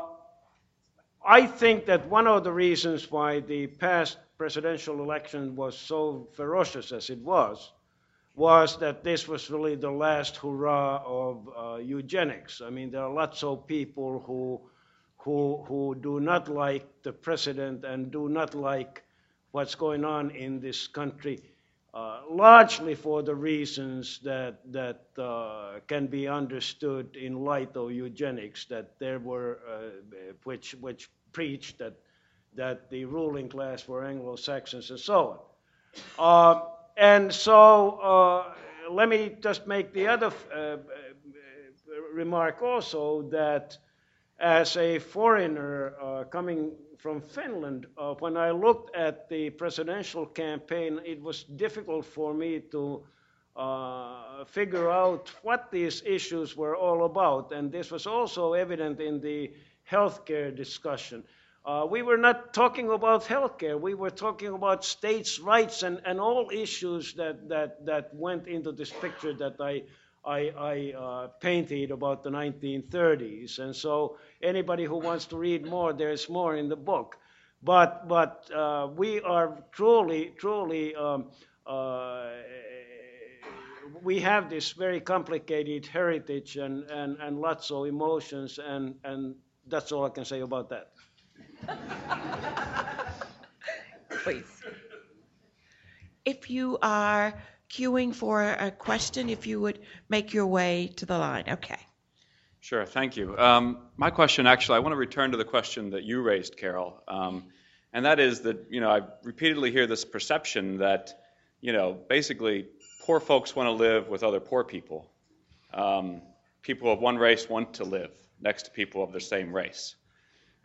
I think that one of the reasons why the past presidential election was so ferocious as it was was that this was really the last hurrah of uh, eugenics. I mean, there are lots of people who, who, who do not like the president and do not like what's going on in this country, uh, largely for the reasons that, that uh, can be understood in light of eugenics, that there were, uh, which, which preached that, that the ruling class were Anglo Saxons and so on. Uh, and so uh, let me just make the other uh, remark also that as a foreigner uh, coming from Finland, uh, when I looked at the presidential campaign, it was difficult for me to uh, figure out what these issues were all about. And this was also evident in the healthcare discussion. Uh, we were not talking about healthcare. We were talking about states' rights and, and all issues that, that, that went into this picture that I, I, I uh, painted about the 1930s. And so, anybody who wants to read more, there's more in the book. But, but uh, we are truly, truly, um, uh, we have this very complicated heritage and, and, and lots of emotions, and, and that's all I can say about that. Please. If you are queuing for a question, if you would make your way to the line. Okay. Sure, thank you. Um, my question, actually, I want to return to the question that you raised, Carol, um, and that is that you know I repeatedly hear this perception that you know basically poor folks want to live with other poor people. Um, people of one race want to live next to people of the same race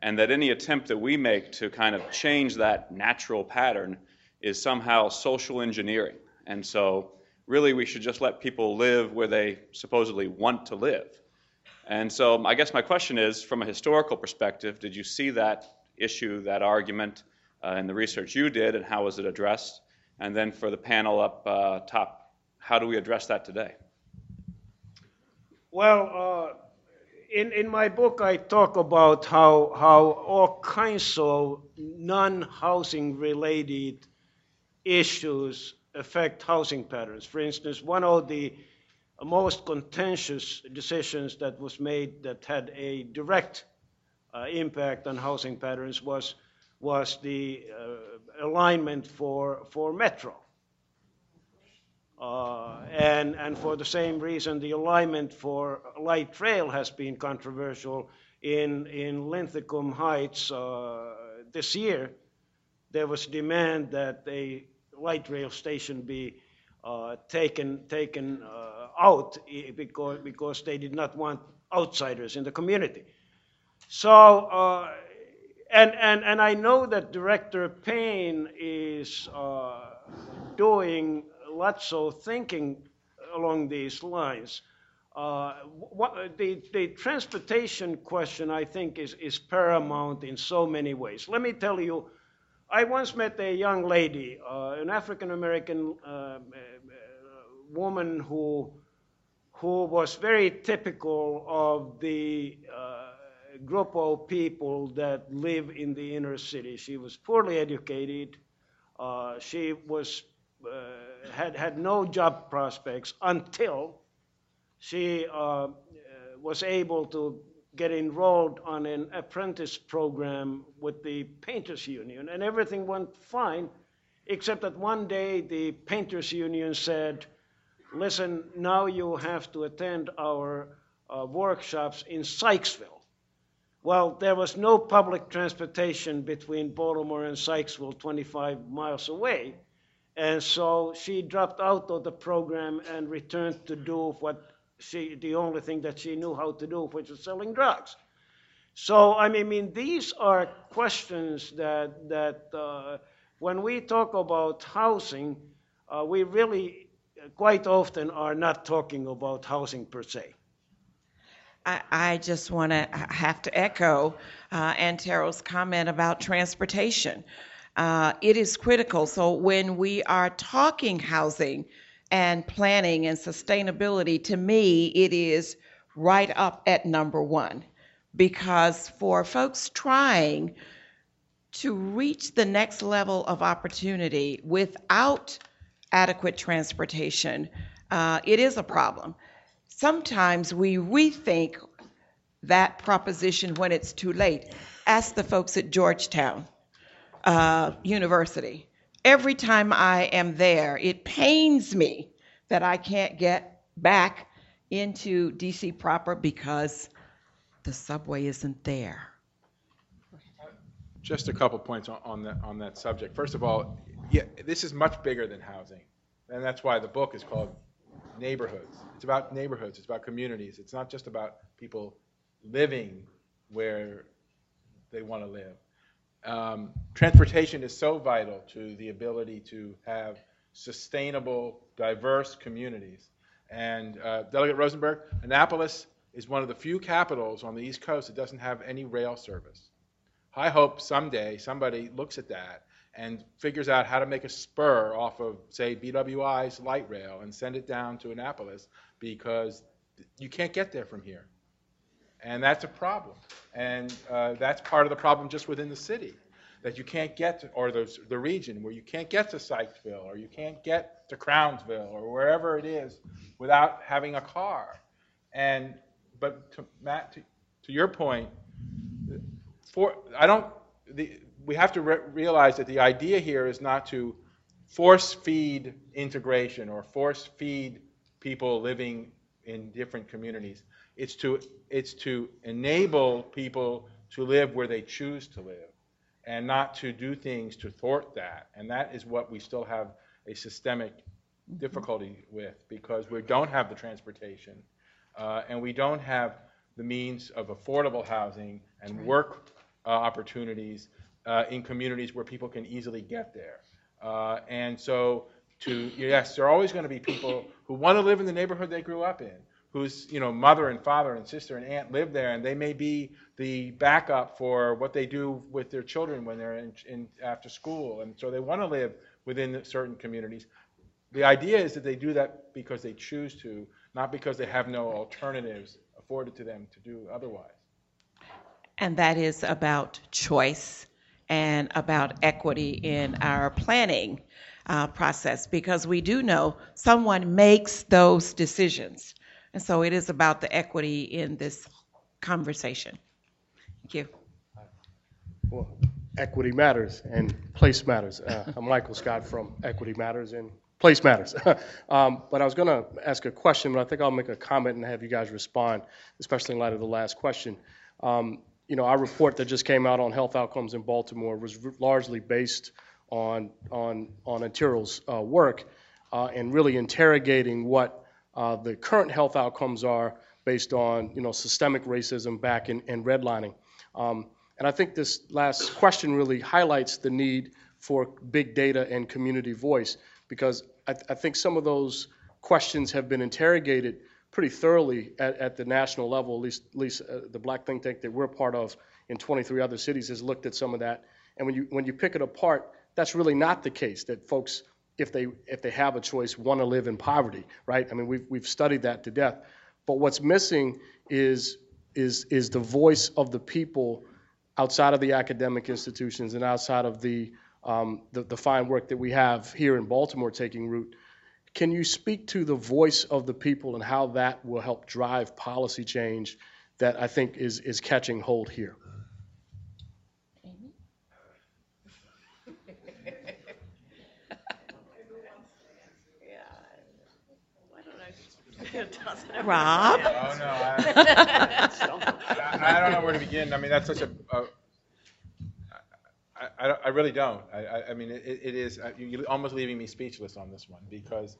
and that any attempt that we make to kind of change that natural pattern is somehow social engineering. And so, really, we should just let people live where they supposedly want to live. And so, I guess my question is from a historical perspective, did you see that issue, that argument uh, in the research you did, and how was it addressed? And then for the panel up uh, top, how do we address that today? Well, uh, in, in my book, I talk about how, how all kinds of non housing related issues affect housing patterns. For instance, one of the most contentious decisions that was made that had a direct uh, impact on housing patterns was, was the uh, alignment for, for Metro. Uh, and, and for the same reason, the alignment for light rail has been controversial. In, in Linthicum Heights uh, this year, there was demand that a light rail station be uh, taken, taken uh, out because, because they did not want outsiders in the community. So, uh, and, and, and I know that Director Payne is uh, doing lots of thinking along these lines. Uh, what, the, the transportation question, I think, is, is paramount in so many ways. Let me tell you, I once met a young lady, uh, an African American uh, uh, woman who, who was very typical of the uh, group of people that live in the inner city. She was poorly educated. Uh, she was had had no job prospects until she uh, was able to get enrolled on an apprentice program with the painters union and everything went fine except that one day the painters union said listen now you have to attend our uh, workshops in sykesville. Well there was no public transportation between baltimore and sykesville 25 miles away and so she dropped out of the program and returned to do what she, the only thing that she knew how to do, which was selling drugs. So, I mean, these are questions that, that uh, when we talk about housing, uh, we really quite often are not talking about housing per se. I, just want to have to echo uh, Antero's comment about transportation uh, it is critical. So when we are talking housing, and planning and sustainability, to me, it is right up at number one. Because for folks trying to reach the next level of opportunity without adequate transportation, uh, it is a problem. Sometimes we rethink that proposition when it's too late. Ask the folks at Georgetown uh, University. Every time I am there, it pains me that I can't get back into DC proper because the subway isn't there. Just a couple points on, on that, on that subject. First of all, yeah, this is much bigger than housing. And that's why the book is called Neighborhoods. It's about neighborhoods, it's about communities. It's not just about people living where they want to live. Um, transportation is so vital to the ability to have sustainable, diverse communities. And uh, Delegate Rosenberg, Annapolis is one of the few capitals on the East Coast that doesn't have any rail service. I hope someday somebody looks at that and figures out how to make a spur off of, say, BWI's light rail and send it down to Annapolis because you can't get there from here. And that's a problem. And uh, that's part of the problem just within the city that you can't get to, or the, the region where you can't get to Sykesville or you can't get to Crownsville or wherever it is without having a car. And, but to, Matt, to, to your point, for, I don't, the, we have to re- realize that the idea here is not to force feed integration or force feed people living in different communities. It's to, it's to enable people to live where they choose to live and not to do things to thwart that. And that is what we still have a systemic difficulty with because we don't have the transportation uh, and we don't have the means of affordable housing and work uh, opportunities uh, in communities where people can easily get there. Uh, and so, to yes, there are always going to be people who want to live in the neighborhood they grew up in, whose you know mother and father and sister and aunt live there, and they may be the backup for what they do with their children when they're in, in after school, and so they want to live within certain communities. The idea is that they do that because they choose to, not because they have no alternatives afforded to them to do otherwise. And that is about choice and about equity in our planning uh, process because we do know someone makes those decisions. And so it is about the equity in this conversation. Thank you. Well, equity matters and place matters. Uh, I'm Michael Scott from Equity Matters and Place Matters. um, but I was going to ask a question, but I think I'll make a comment and have you guys respond, especially in light of the last question. Um, you know, our report that just came out on health outcomes in Baltimore was largely based on on on Antero's uh, work uh, and really interrogating what uh, the current health outcomes are based on you know systemic racism back in, in redlining. Um, and I think this last question really highlights the need for big data and community voice because I, th- I think some of those questions have been interrogated pretty thoroughly at, at the national level, at least, at least uh, the black think tank that we're part of in 23 other cities has looked at some of that. And when you, when you pick it apart, that's really not the case, that folks, if they, if they have a choice, want to live in poverty, right? I mean, we've, we've studied that to death. But what's missing is, is, is the voice of the people outside of the academic institutions and outside of the, um, the, the fine work that we have here in Baltimore taking root can you speak to the voice of the people and how that will help drive policy change that I think is, is catching hold here? Rob? Oh, no, I, I, I don't know where to begin. I mean, that's such a, a I, I, I really don't. I, I, I mean, it, it is, uh, you're almost leaving me speechless on this one because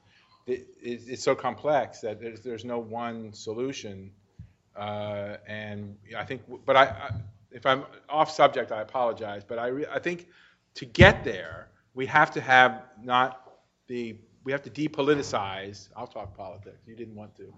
it, it, it's so complex that there's, there's no one solution. Uh, and I think, but I, I, if I'm off subject, I apologize. But I, re, I think to get there, we have to have not the we have to depoliticize, I'll talk politics, you didn't want to.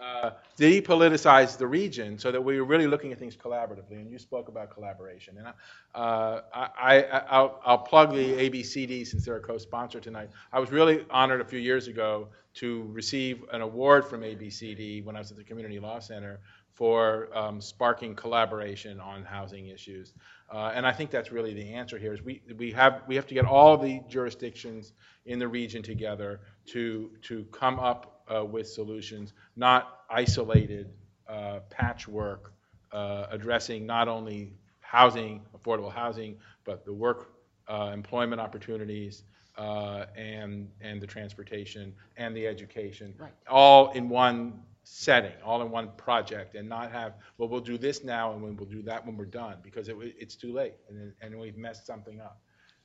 Uh, Depoliticize the region so that we're really looking at things collaboratively, and you spoke about collaboration. And uh, I, I, I'll, I'll plug the ABCD since they're a co-sponsor tonight. I was really honored a few years ago to receive an award from ABCD when I was at the Community Law Center for um, sparking collaboration on housing issues. Uh, and I think that's really the answer here is we, we have we have to get all the jurisdictions in the region together to to come up uh, with solutions, not isolated uh, patchwork uh, addressing not only housing, affordable housing, but the work uh, employment opportunities uh, and and the transportation and the education, Right. all in one setting, all in one project, and not have, well, we'll do this now and we'll do that when we're done, because it, it's too late, and, and we've messed something up.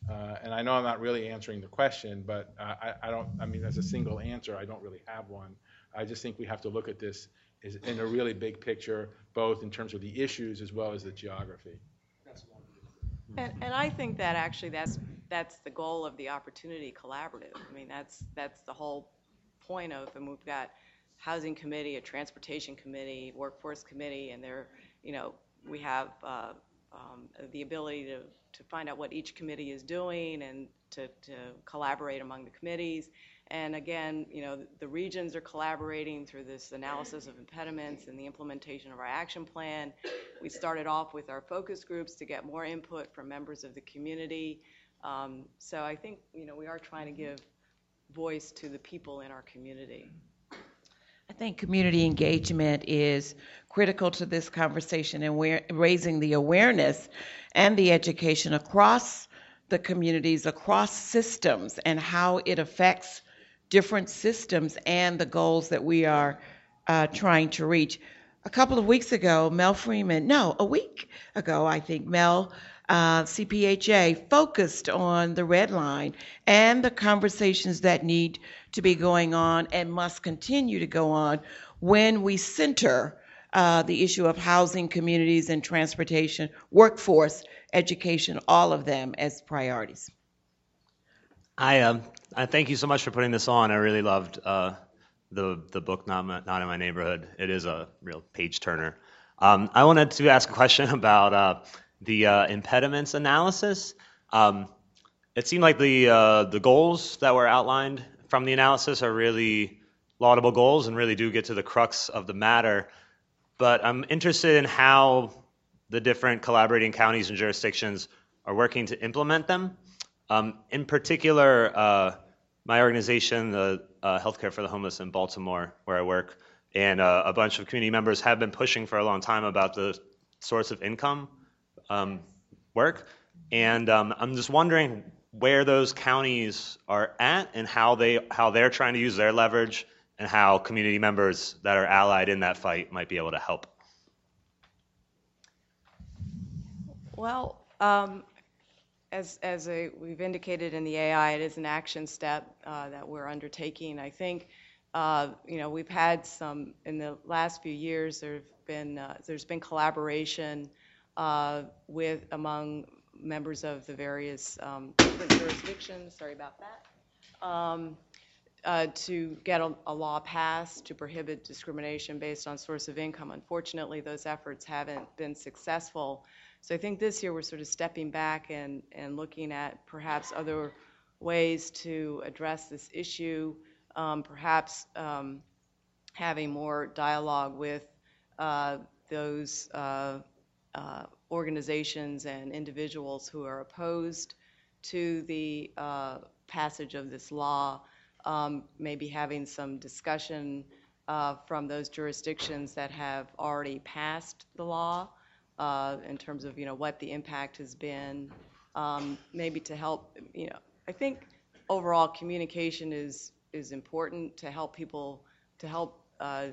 Uh, and I know I'm not really answering the question, but uh, I, I don't, I mean, as a single answer, I don't really have one. I just think we have to look at this is in a really big picture, both in terms of the issues as well as the geography. And, and I think that actually that's, that's the goal of the Opportunity Collaborative. I mean, that's, that's the whole point of, and we've got Housing Committee, a Transportation Committee, Workforce Committee, and there, you know, we have uh, um, the ability to, to find out what each committee is doing and to, to collaborate among the committees. And again, you know, the regions are collaborating through this analysis of impediments and the implementation of our action plan. We started off with our focus groups to get more input from members of the community. Um, So I think, you know, we are trying to give voice to the people in our community. I think community engagement is critical to this conversation and we're raising the awareness and the education across the communities, across systems, and how it affects different systems and the goals that we are uh, trying to reach. A couple of weeks ago, Mel Freeman, no, a week ago, I think, Mel, uh, CPHA, focused on the red line and the conversations that need to be going on and must continue to go on when we center uh, the issue of housing, communities, and transportation, workforce, education, all of them as priorities. I um I thank you so much for putting this on. I really loved uh, the the book not My, not in my neighborhood. It is a real page turner. Um, I wanted to ask a question about uh, the uh, impediments analysis. Um, it seemed like the uh, the goals that were outlined from the analysis are really laudable goals and really do get to the crux of the matter. But I'm interested in how the different collaborating counties and jurisdictions are working to implement them. Um, in particular, uh, my organization, the uh, Healthcare for the Homeless in Baltimore, where I work, and uh, a bunch of community members have been pushing for a long time about the source of income um, work. And um, I'm just wondering where those counties are at and how they how they're trying to use their leverage and how community members that are allied in that fight might be able to help. Well, um, as, as a, we've indicated in the AI, it is an action step uh, that we're undertaking. I think, uh, you know, we've had some, in the last few years, there've been, uh, there's been collaboration with, among members of the various um, jurisdictions, sorry about that, um, uh, to get a, a law passed to prohibit discrimination based on source of income. Unfortunately, those efforts haven't been successful. So I think this year we're sort of stepping back and, and looking at perhaps other ways to address this issue, um, perhaps um, having more dialogue with uh, those uh, uh, organizations and individuals who are opposed to the uh, passage of this law, um, maybe having some discussion uh, from those jurisdictions that have already passed the law uh, in terms of, you know, what the impact has been, um, maybe to help, you know, I think overall communication is, is important to help people, to help uh,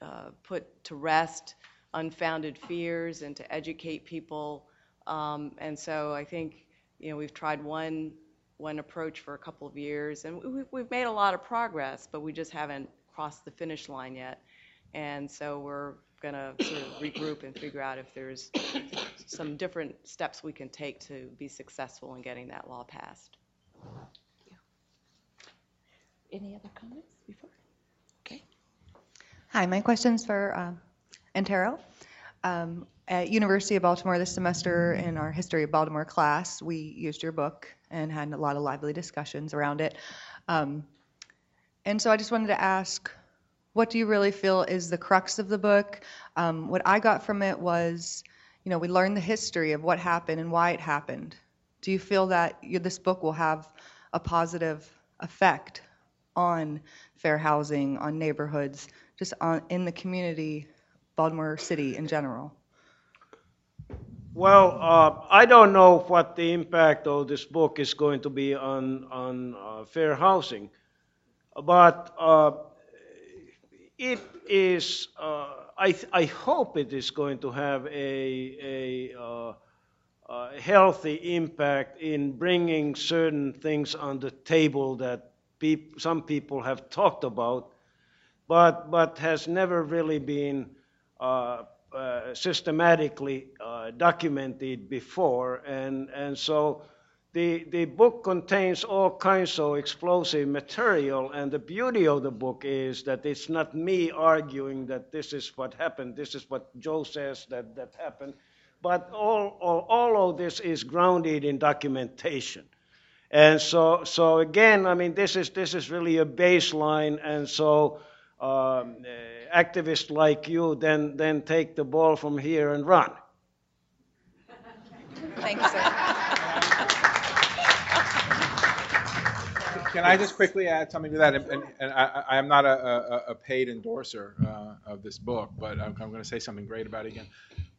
uh, put to rest unfounded fears and to educate people. Um, and so I think, you know, we've tried one, one approach for a couple of years, and we, we've made a lot of progress, but we just haven't crossed the finish line yet. And so we're going to sort of regroup and figure out if there's some different steps we can take to be successful in getting that law passed. Any other comments before? Okay. Hi, my question's for um, Antero. Um, At University of Baltimore this semester in our History of Baltimore class, we used your book and had a lot of lively discussions around it. Um, And so I just wanted to ask, what do you really feel is the crux of the book? Um, What I got from it was, you know, we learned the history of what happened and why it happened. Do you feel that you- this book will have a positive effect on fair housing, on neighborhoods, just on, in the community, Baltimore City in general? Well, uh, I don't know what the impact of this book is going to be on, on uh, fair housing, but uh, it is, uh, I, I hope it is going to have a, a, uh, a healthy impact in bringing certain things on the table that some people have talked about, but, but has never really been systematically uh, documented before. And, and so the, the book contains all kinds of explosive material, and the beauty of the book is that it's not me arguing that this is what happened, this is what Joe says that, that happened, but all, all, all of this is grounded in documentation. And so, so again, I mean, this is, this is really a baseline, and so um, uh, activists like you then, then take the ball from here and run. Thank you, sir. Can I just quickly add something to that? And, and, and I, I am not a, a, a paid endorser uh, of this book, but I'm, I'm going to say something great about it again.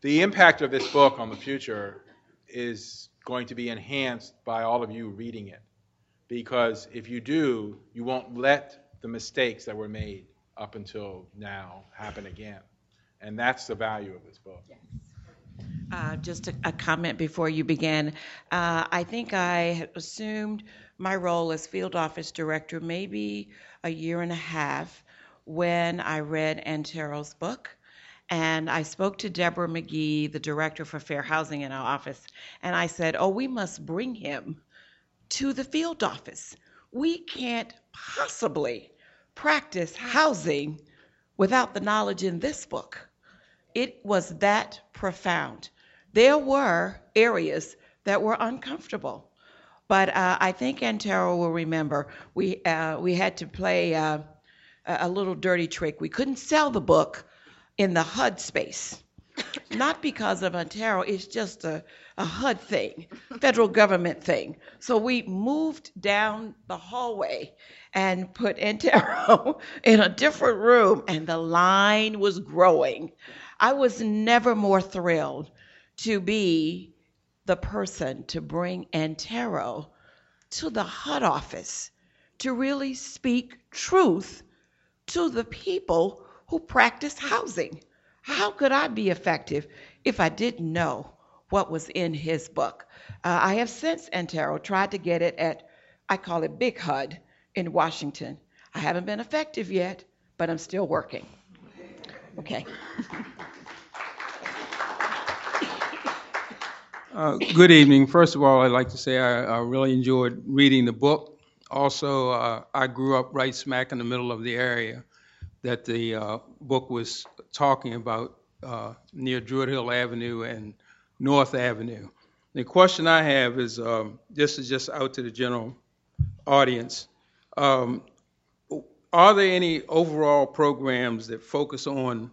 The impact of this book on the future is going to be enhanced by all of you reading it. Because if you do, you won't let the mistakes that were made up until now happen again. And that's the value of this book. Uh, Just a a comment before you begin. Uh, I think I had assumed my role as field office director maybe a year and a half when I read Antero's book. And I spoke to Deborah McGee, the director for fair housing in our office, and I said, Oh, we must bring him to the field office. We can't possibly practice housing without the knowledge in this book. It was that profound. There were areas that were uncomfortable, but uh, I think Antero will remember we uh, we had to play uh, a a little dirty trick. We couldn't sell the book in the HUD space, not because of Antero. It's just a, a HUD thing, federal government thing. So we moved down the hallway and put Antero in a different room, and the line was growing. I was never more thrilled to be the person to bring Antero to the HUD office to really speak truth to the people who practice housing. How could I be effective if I didn't know what was in his book? Uh, I have since, Antero, tried to get it at, I call it Big HUD in Washington. I haven't been effective yet, but I'm still working. Okay. Uh, Good evening. First of all, I'd like to say I I really enjoyed reading the book. Also, uh, I grew up right smack in the middle of the area that the uh, book was talking about, uh, near Druid Hill Avenue and North Avenue. The question I have is, um, this is just out to the general audience. Um, Are there any overall programs that focus on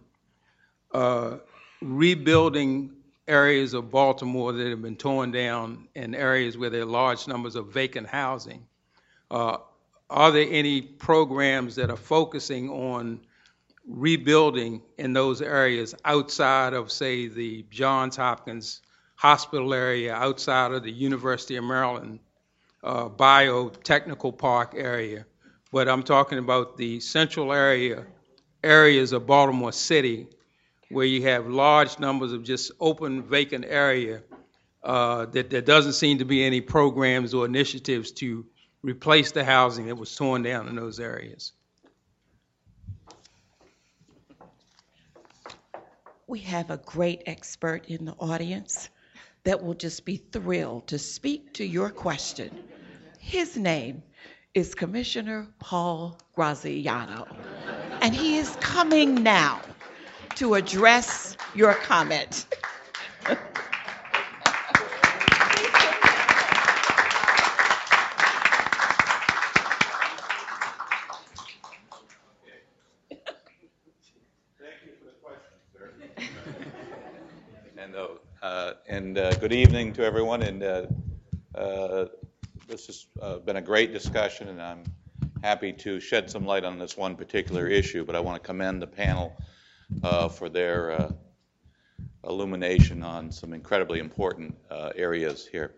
uh, rebuilding areas of Baltimore that have been torn down and areas where there are large numbers of vacant housing. Uh, Are there any programs that are focusing on rebuilding in those areas outside of, say, the Johns Hopkins Hospital area, outside of the University of Maryland uh, Biotechnical Park area? But I'm talking about the central area, areas of Baltimore City where you have large numbers of just open vacant area, uh, that there doesn't seem to be any programs or initiatives to replace the housing that was torn down in those areas. We have a great expert in the audience that will just be thrilled to speak to your question. His name is Commissioner Paul Graziano. And he is coming now to address your comment. And, uh, uh, and uh, good evening to everyone. And uh, uh, this has uh, been a great discussion, and I'm happy to shed some light on this one particular issue. But I want to commend the panel uh, for their illumination on some incredibly important areas here.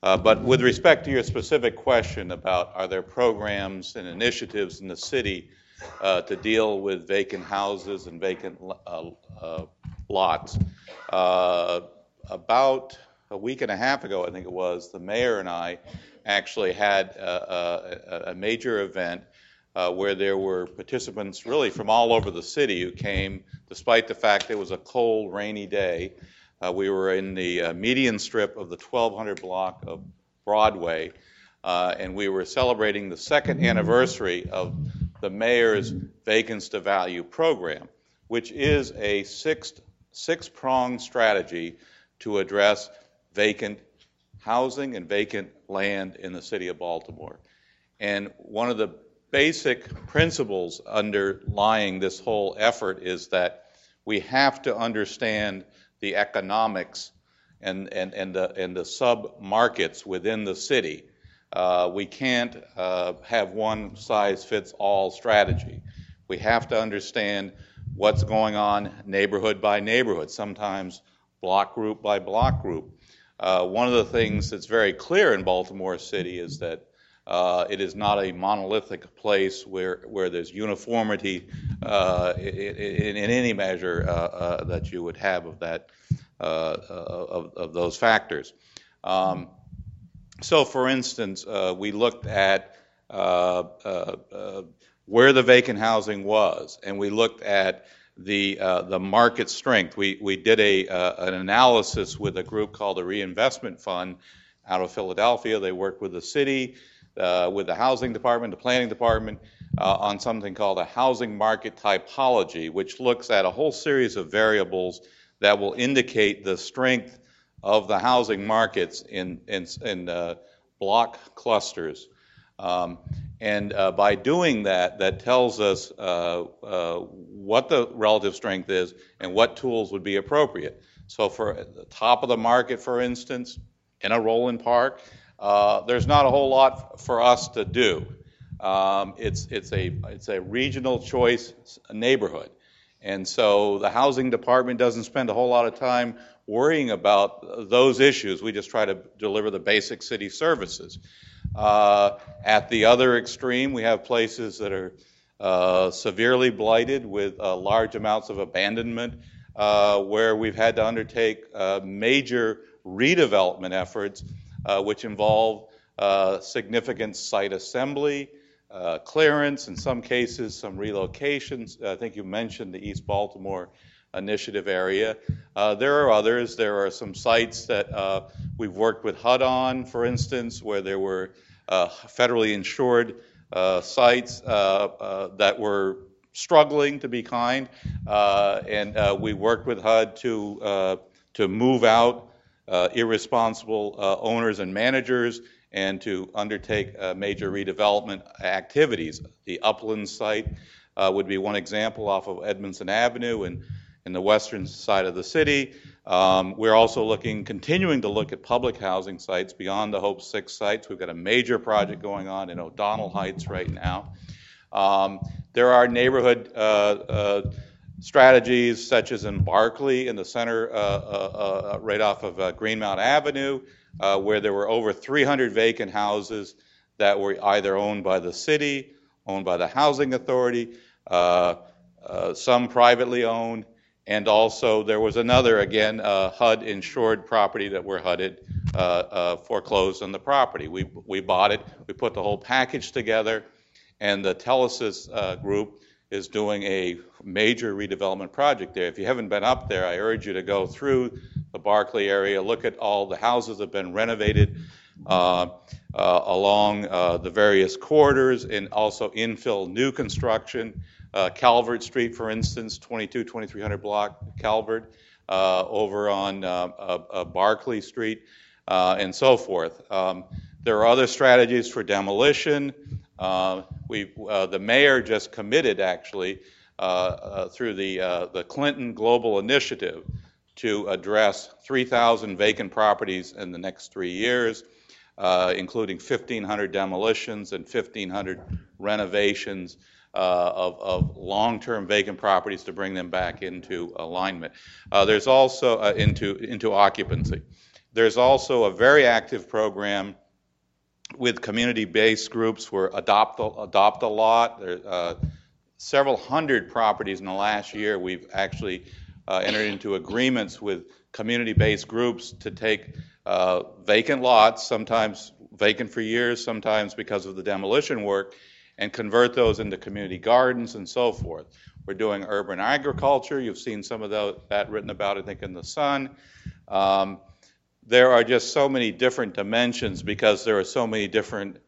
But with respect to your specific question about are there programs and initiatives in the city uh, to deal with vacant houses and vacant uh, uh, lots, about a week and a half ago, I think it was, the mayor and I actually had a, a, a major event uh, where there were participants really from all over the city who came, despite the fact it was a cold, rainy day. Uh, we were in the uh, median strip of the 1200 block of Broadway, uh, and we were celebrating the second anniversary of the mayor's Vacants to Value program, which is a six, six-pronged strategy to address vacant housing and vacant land in the city of Baltimore. And one of the basic principles underlying this whole effort is that we have to understand the economics and, and, and the, and the sub-markets within the city. Uh, we can't uh, have one size fits all strategy. We have to understand what's going on neighborhood by neighborhood, sometimes block group by block group. Uh, one of the things that's very clear in Baltimore City is that uh, it is not a monolithic place where, where there's uniformity uh, in, in, any measure uh, uh, that you would have of that uh, of, of, those factors. Um, so, for instance, we looked at where the vacant housing was, and we looked at the uh, the market strength. We we did a uh, an analysis with a group called the Reinvestment Fund out of Philadelphia. They worked with the city, uh, with the housing department, the planning department, uh, on something called a housing market typology, which looks at a whole series of variables that will indicate the strength of the housing markets in in, in uh, block clusters. Um, and uh, by doing that, that tells us uh, uh, what the relative strength is and what tools would be appropriate. So, for the top of the market, for instance, in a Roland Park, uh, there's not a whole lot for us to do. Um, it's, it's, a, it's a regional choice neighborhood. And so the housing department doesn't spend a whole lot of time worrying about those issues. We just try to deliver the basic city services. Uh, at the other extreme, we have places that are uh, severely blighted with uh, large amounts of abandonment, uh, where we've had to undertake uh, major redevelopment efforts, uh, which involve significant site assembly, clearance, in some cases, some relocations. I think you mentioned the East Baltimore initiative area. Uh, there are others. There are some sites that uh, we've worked with HUD on, for instance, where there were uh, federally insured uh, sites uh, uh, that were struggling, to be kind, and we worked with HUD to to move out irresponsible owners and managers and to undertake major redevelopment activities. The Upland site would be one example off of Edmondson Avenue and in the western side of the city. Um, we're also looking, continuing to look at public housing sites beyond the Hope 6 sites. We've got a major project going on in O'Donnell Heights right now. Um, there are neighborhood uh, uh, strategies such as in Barclay in the center, uh, uh, uh right off of uh, Greenmount Avenue, where there were over 300 vacant houses that were either owned by the city, owned by the housing authority, some privately owned, and also, there was another, again, uh, HUD insured property that we're HUDed, uh, uh, foreclosed on the property. We, we bought it, we put the whole package together, and the Telesis uh, group is doing a major redevelopment project there. If you haven't been up there, I urge you to go through the Barclay area, look at all the houses that have been renovated. uh, uh, along the various corridors and also infill new construction. Uh, Calvert Street, for instance, 22, 2300 block Calvert, uh, over on uh, uh, uh, Barclay Street, uh, and so forth. Um, there are other strategies for demolition. We, the mayor just committed, actually, through the, the Clinton Global Initiative, to address 3,000 vacant properties in the next three years, uh, including 1,500 demolitions and 1,500 renovations uh, of, of long-term vacant properties to bring them back into alignment. Uh, there's also uh, into into occupancy. There's also a very active program with community-based groups where adopt a, adopt a lot. There, uh, several hundred properties in the last year. We've actually uh, entered into agreements with community-based groups to take uh, vacant lots, sometimes vacant for years, sometimes because of the demolition work, and convert those into community gardens and so forth. We're doing urban agriculture. You've seen some of that written about, I think, in the Sun. Um, there are just so many different dimensions because there are so many different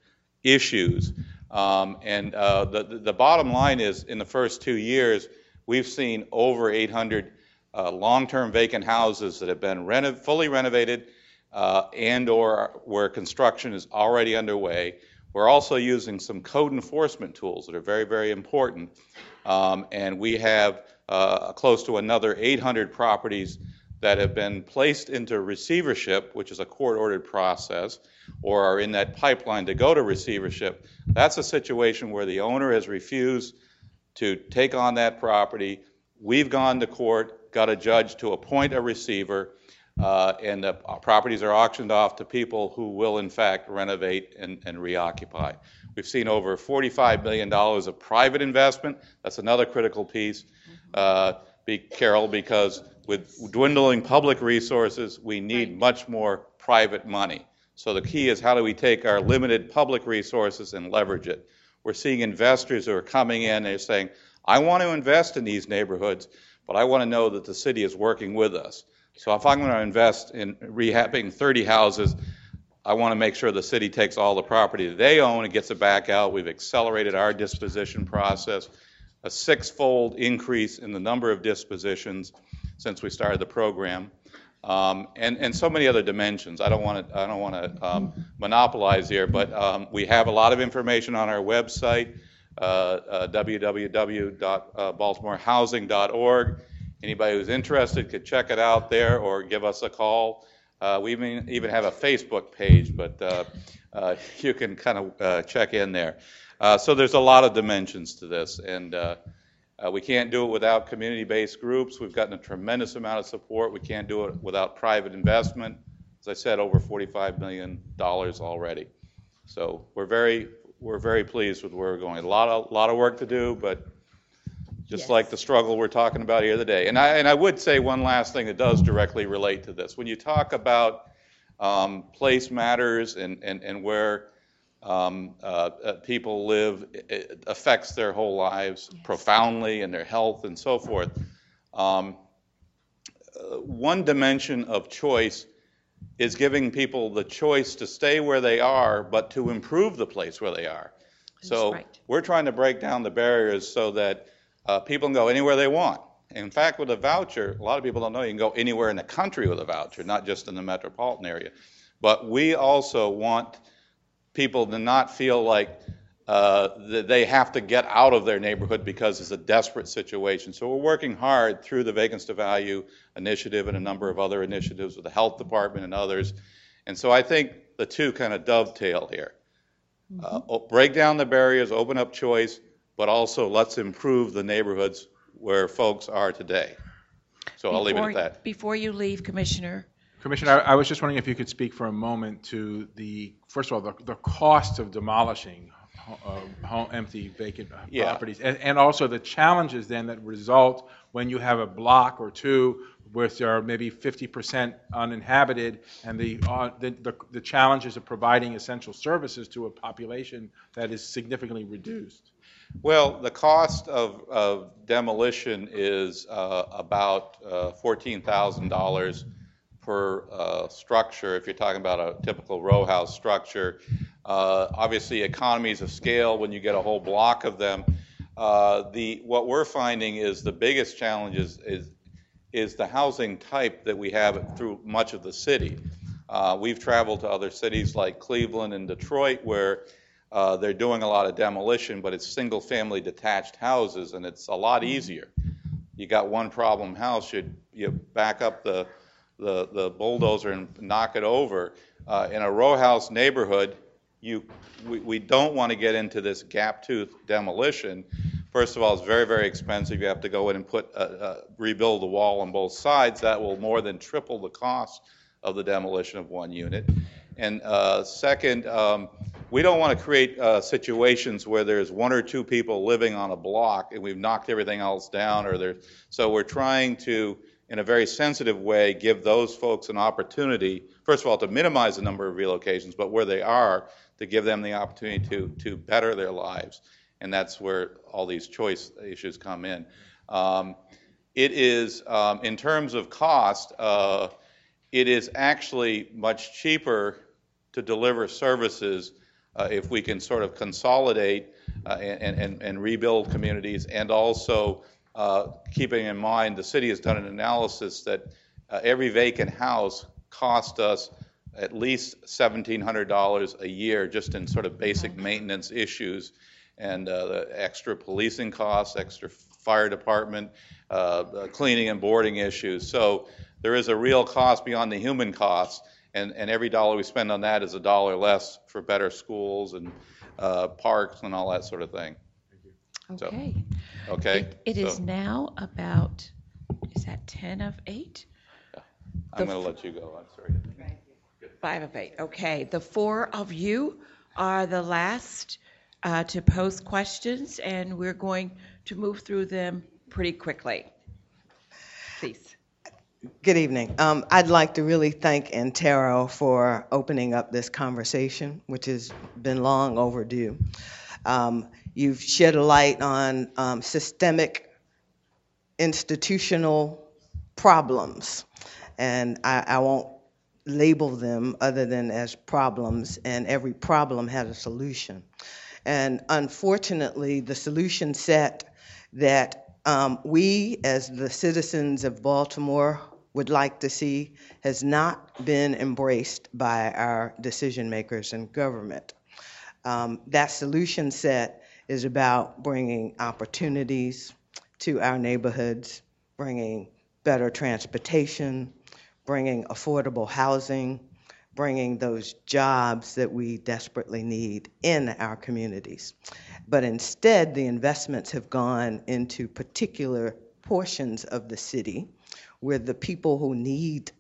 issues. Um, and uh, the, the bottom line is, in the first two years, we've seen over 800 uh, long-term vacant houses that have been fully renovated uh, and/or where construction is already underway. We're also using some code enforcement tools that are very, very important. Um, and we have uh, close to another 800 properties that have been placed into receivership, which is a court-ordered process, or are in that pipeline to go to receivership. That's a situation where the owner has refused to take on that property. We've gone to court, got a judge to appoint a receiver, uh, and the properties are auctioned off to people who will, in fact, renovate and, and reoccupy. We've seen over $45 million of private investment. That's another critical piece, uh, be, Carol, because with dwindling public resources, we need much more private money. So the key is how do we take our limited public resources and leverage it? We're seeing investors who are coming in and they're saying, I want to invest in these neighborhoods, but I want to know that the city is working with us. So if I'm going to invest in rehabbing 30 houses, I want to make sure the city takes all the property that they own and gets it back out. We've accelerated our disposition process, a six-fold increase in the number of dispositions since we started the program, um, and and so many other dimensions. I don't want to I don't want to um, monopolize here, but um, we have a lot of information on our website, uh, uh, www.baltimorehousing.org. Anybody who's interested could check it out there or give us a call. Uh, we even, even have a Facebook page, but uh, uh, you can kind of uh, check in there. Uh, so there's a lot of dimensions to this, and uh, we can't do it without community-based groups. We've gotten a tremendous amount of support. We can't do it without private investment. As I said, over $45 million already. So we're very, we're very pleased with where we're going. A lot of, lot of work to do, but just like the struggle we're talking about here today. And I, and I would say one last thing that does directly relate to this. When you talk about um, place matters and, and, and where um, uh, uh, people live, it affects their whole lives yes. profoundly and their health and so forth. Um, uh, one dimension of choice is giving people the choice to stay where they are, but to improve the place where they are. That's so right. we're trying to break down the barriers so that uh, people can go anywhere they want. In fact, with a voucher, a lot of people don't know you can go anywhere in the country with a voucher, not just in the metropolitan area. But we also want people to not feel like uh, that they have to get out of their neighborhood because it's a desperate situation. So we're working hard through the Vacants to Value initiative and a number of other initiatives with the health department and others. And so I think the two kind of dovetail here. Mm-hmm. Uh, break down the barriers, open up choice, but also let's improve the neighborhoods where folks are today. So before, I'll leave it at that. Before you leave, Commissioner, Commissioner, I, I was just wondering if you could speak for a moment to the, first of all, the, the cost of demolishing uh, home, empty, vacant Yeah. properties, and, and also the challenges then that result when you have a block or two where there are maybe 50% uninhabited, and the, uh, the, the, the challenges of providing essential services to a population that is significantly reduced. Well, the cost of, of demolition is uh, about uh, $14,000 per uh, structure, if you're talking about a typical row house structure. Uh, Obviously, economies of scale, when you get a whole block of them. Uh, The, what we're finding is the biggest challenge is, is is the housing type that we have through much of the city. Uh, we've traveled to other cities like Cleveland and Detroit where uh, they're doing a lot of demolition, but it's single family detached houses and it's a lot easier. You got one problem house, you, you back up the, the, the bulldozer and knock it over. Uh, in a row house neighborhood, you, we, we don't want to get into this gap tooth demolition First of all, it's very, very expensive. You have to go in and put, uh, uh, rebuild the wall on both sides. That will more than triple the cost of the demolition of one unit. And uh, second, um, we don't want to create uh, situations where there's one or two people living on a block and we've knocked everything else down. Or there, so we're trying to, in a very sensitive way, give those folks an opportunity. First of all, to minimize the number of relocations, but where they are, to give them the opportunity to to better their lives and that's where all these choice issues come in. Um, it is, um, in terms of cost, uh, it is actually much cheaper to deliver services uh, if we can sort of consolidate uh, and, and, and, rebuild communities, and also uh, keeping in mind the city has done an analysis that uh, every vacant house cost us at least $1,700 a year just in sort of basic maintenance issues and uh, the extra policing costs, extra fire department, uh, cleaning and boarding issues. So there is a real cost beyond the human cost, and, and every dollar we spend on that is a dollar less for better schools and uh, parks and all that sort of thing. So, Okay. okay? It- It is So now about, is that 10 of 8? I'm going to let you go. I'm sorry. 5 of 8, okay. The four of you are the last uh, to pose questions, and we're going to move through them pretty quickly. Good evening. Um, I'd like to really thank Antero for opening up this conversation, which has been long overdue. Um, you've shed a light on um, systemic institutional problems, and I, I won't label them other than as problems, and every problem has a solution. And unfortunately, the solution set that um, we, as the citizens of Baltimore, would like to see has not been embraced by our decision makers and government. Um, that solution set is about bringing opportunities to our neighborhoods, bringing better transportation, bringing affordable housing, bringing those jobs that we desperately need in our communities. But instead, the investments have gone into particular portions of the city where the people who need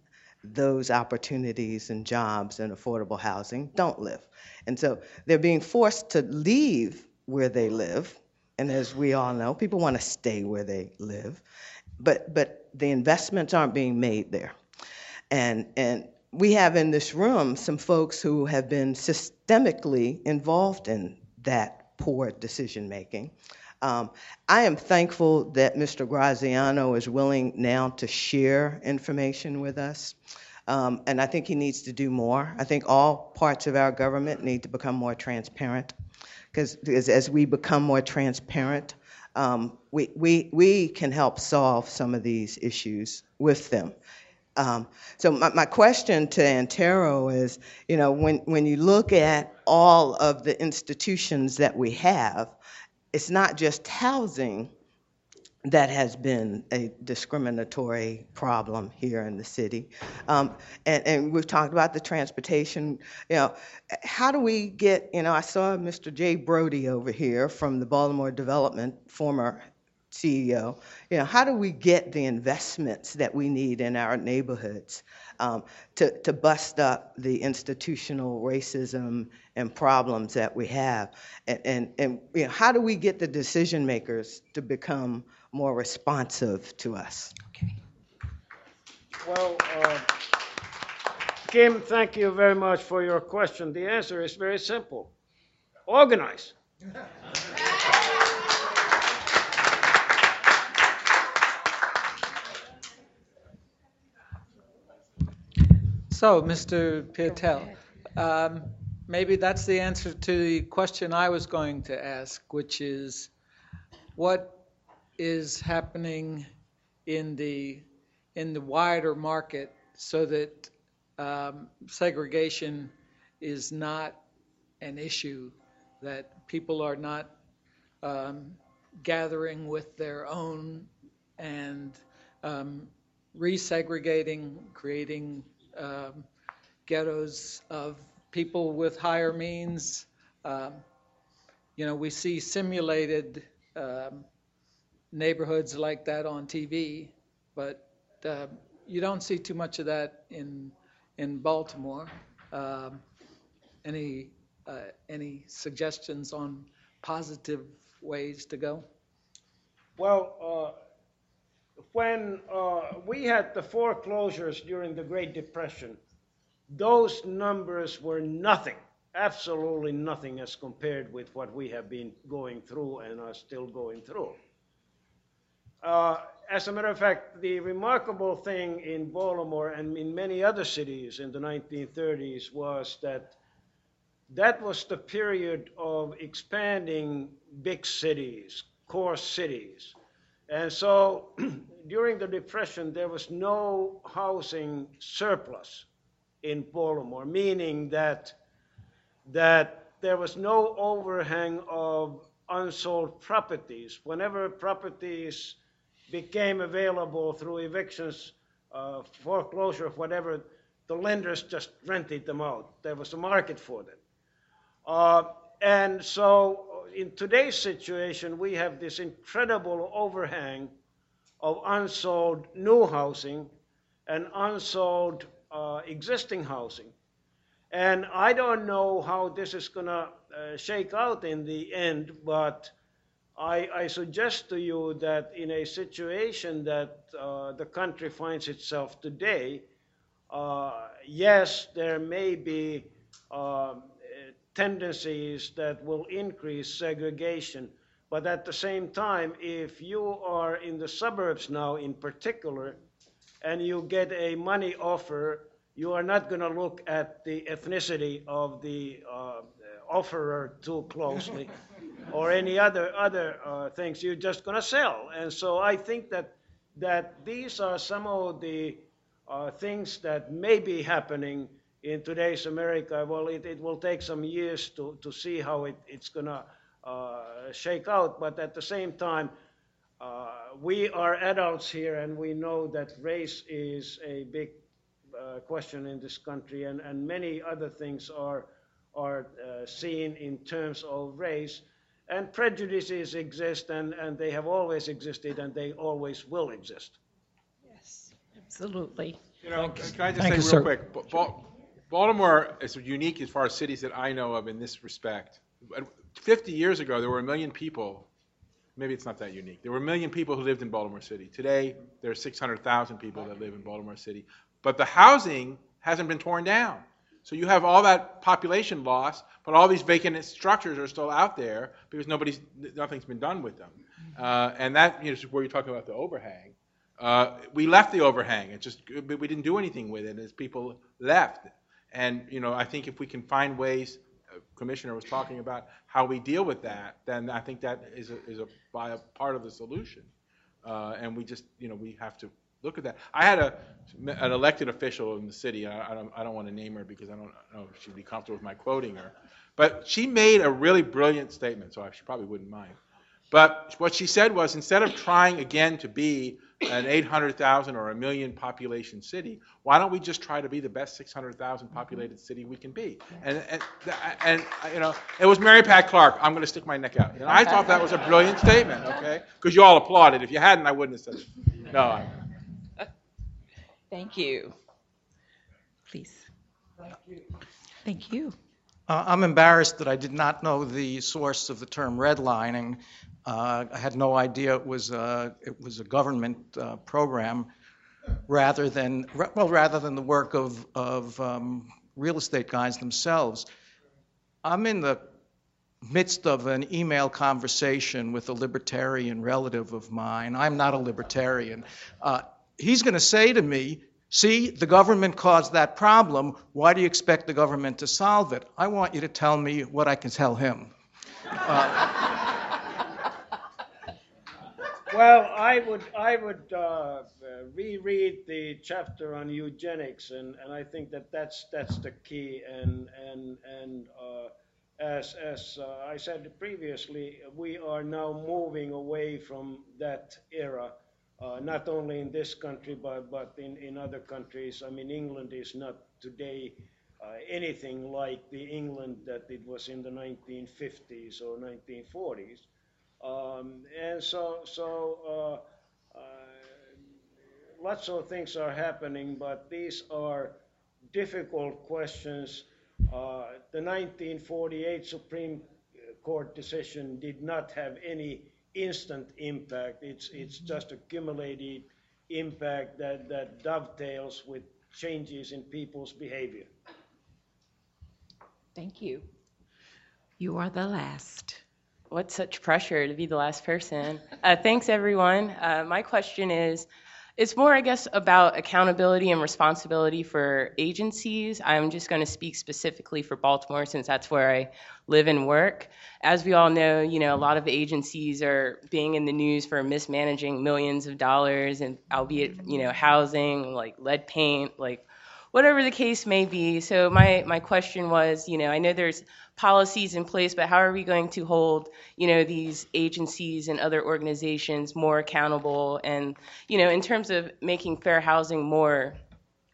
those opportunities and jobs and affordable housing don't live. And so they're being forced to leave where they live. And as we all know, people want to stay where they live. But, but the investments aren't being made there. And, and we have in this room some folks who have been systemically involved in that poor decision making. Um, I am thankful that Mr. Graziano is willing now to share information with us. Um, and I think he needs to do more. I think all parts of our government need to become more transparent. Because as we become more transparent, um, we, we, we can help solve some of these issues with them. Um, so my, my question to Antero is, you know, when, when you look at all of the institutions that we have, it's not just housing that has been a discriminatory problem here in the city. Um, and, and we've talked about the transportation. You know, how do we get, you know, I saw Mr. Jay Brodie over here from the Baltimore Development, former CEO, you know, how do we get the investments that we need in our neighborhoods um, to, to bust up the institutional racism and problems that we have? And, and, and you know, how do we get the decision makers to become more responsive to us? Okay. Well, uh, Kim, thank you very much for your question. The answer is very simple organize. So, Mr. Pietila, um, maybe that's the answer to the question I was going to ask, which is what is happening in the in the wider market so that um, segregation is not an issue, that people are not um, gathering with their own and um, resegregating, creating um, ghettos of people with higher means. Um, you know, we see simulated um, neighborhoods like that on TV, but uh, you don't see too much of that in in Baltimore. Um, any uh, any suggestions on positive ways to go? Well, uh, when uh, we had the foreclosures during the Great Depression, those numbers were nothing, absolutely nothing as compared with what we have been going through and are still going through. Uh, as a matter of fact, the remarkable thing in Baltimore and in many other cities in the 1930s was that that was the period of expanding big cities, core cities. And so during the Depression, there was no housing surplus in Baltimore, meaning that, that there was no overhang of unsold properties. Whenever properties became available through evictions, uh, foreclosure, whatever, the lenders just rented them out. There was a market for them. Uh, and so in today's situation, we have this incredible overhang of unsold new housing and unsold uh, existing housing. And I don't know how this is going to uh, shake out in the end, but I, I, suggest to you that in a situation that uh, the country finds itself today, uh, yes, there may be um, tendencies that will increase segregation. But at the same time, if you are in the suburbs now in particular, and you get a money offer, you are not going to look at the ethnicity of the uh, offerer too closely or any other, other uh, things. You're just going to sell. And so I think that, that these are some of the uh, things that may be happening in today's America, well, it, it will take some years to, to see how it, it's going to uh, shake out. But at the same time, uh, we are adults here and we know that race is a big uh, question in this country, and, and many other things are, are uh, seen in terms of race. And prejudices exist, and, and they have always existed, and they always will exist. Yes, absolutely. You know, can I just Thank say you, real sir. quick? Baltimore is unique as far as cities that I know of in this respect. 50 years ago, there were a million people. Maybe it's not that unique. There were a million people who lived in Baltimore City. Today, there are 600,000 people that live in Baltimore City. But the housing hasn't been torn down. So you have all that population loss, but all these vacant structures are still out there because nobody's, nothing's been done with them. Uh, and that is where you're talking about the overhang. Uh, we left the overhang. It just we didn't do anything with it as people left. And you know, I think if we can find ways, Commissioner was talking about how we deal with that, then I think that is a, is a, by a part of the solution. Uh, and we just, you know, we have to look at that. I had a an elected official in the city. I, I don't I don't want to name her because I don't know if she'd be comfortable with my quoting her, but she made a really brilliant statement. So I, she probably wouldn't mind. But what she said was instead of trying again to be an 800,000 or a million population city, why don't we just try to be the best 600,000 populated city we can be? And, and, and, you know, it was Mary Pat Clarke. I'm going to stick my neck out. And I thought that was a brilliant statement, okay? Because you all applauded. If you hadn't, I wouldn't have said it. No. I, Thank you. Please. Thank you. Thank you. Uh, I'm embarrassed that I did not know the source of the term redlining. Uh, I had no idea it was a, it was a government uh, program rather than well rather than the work of of um, real estate guys themselves. I'm in the midst of an email conversation with a libertarian relative of mine. I'm not a libertarian. Uh, he's going to say to me, See, the government caused that problem. Why do you expect the government to solve it? I want you to tell me what I can tell him. Uh, Well, I would, I would uh, reread the chapter on eugenics, and, and I think that that's, that's the key. And, and, and uh, as, as uh, I said previously, we are now moving away from that era, uh, not only in this country, but, but in, in other countries. I mean, England is not today uh, anything like the England that it was in the 1950s or 1940s. Um, and so, so uh, uh, lots of things are happening, but these are difficult questions. Uh, the 1948 Supreme Court decision did not have any instant impact. It's, it's just accumulated impact that, that dovetails with changes in people's behavior. Thank you. You are the last. What such pressure to be the last person. Uh, thanks, everyone. Uh, my question is it's more, I guess, about accountability and responsibility for agencies. I'm just going to speak specifically for Baltimore since that's where I live and work. As we all know, you know, a lot of agencies are being in the news for mismanaging millions of dollars and albeit, you know, housing, like lead paint, like whatever the case may be. So my my question was, you know, I know there's policies in place, but how are we going to hold, you know, these agencies and other organizations more accountable? And, you know, in terms of making fair housing more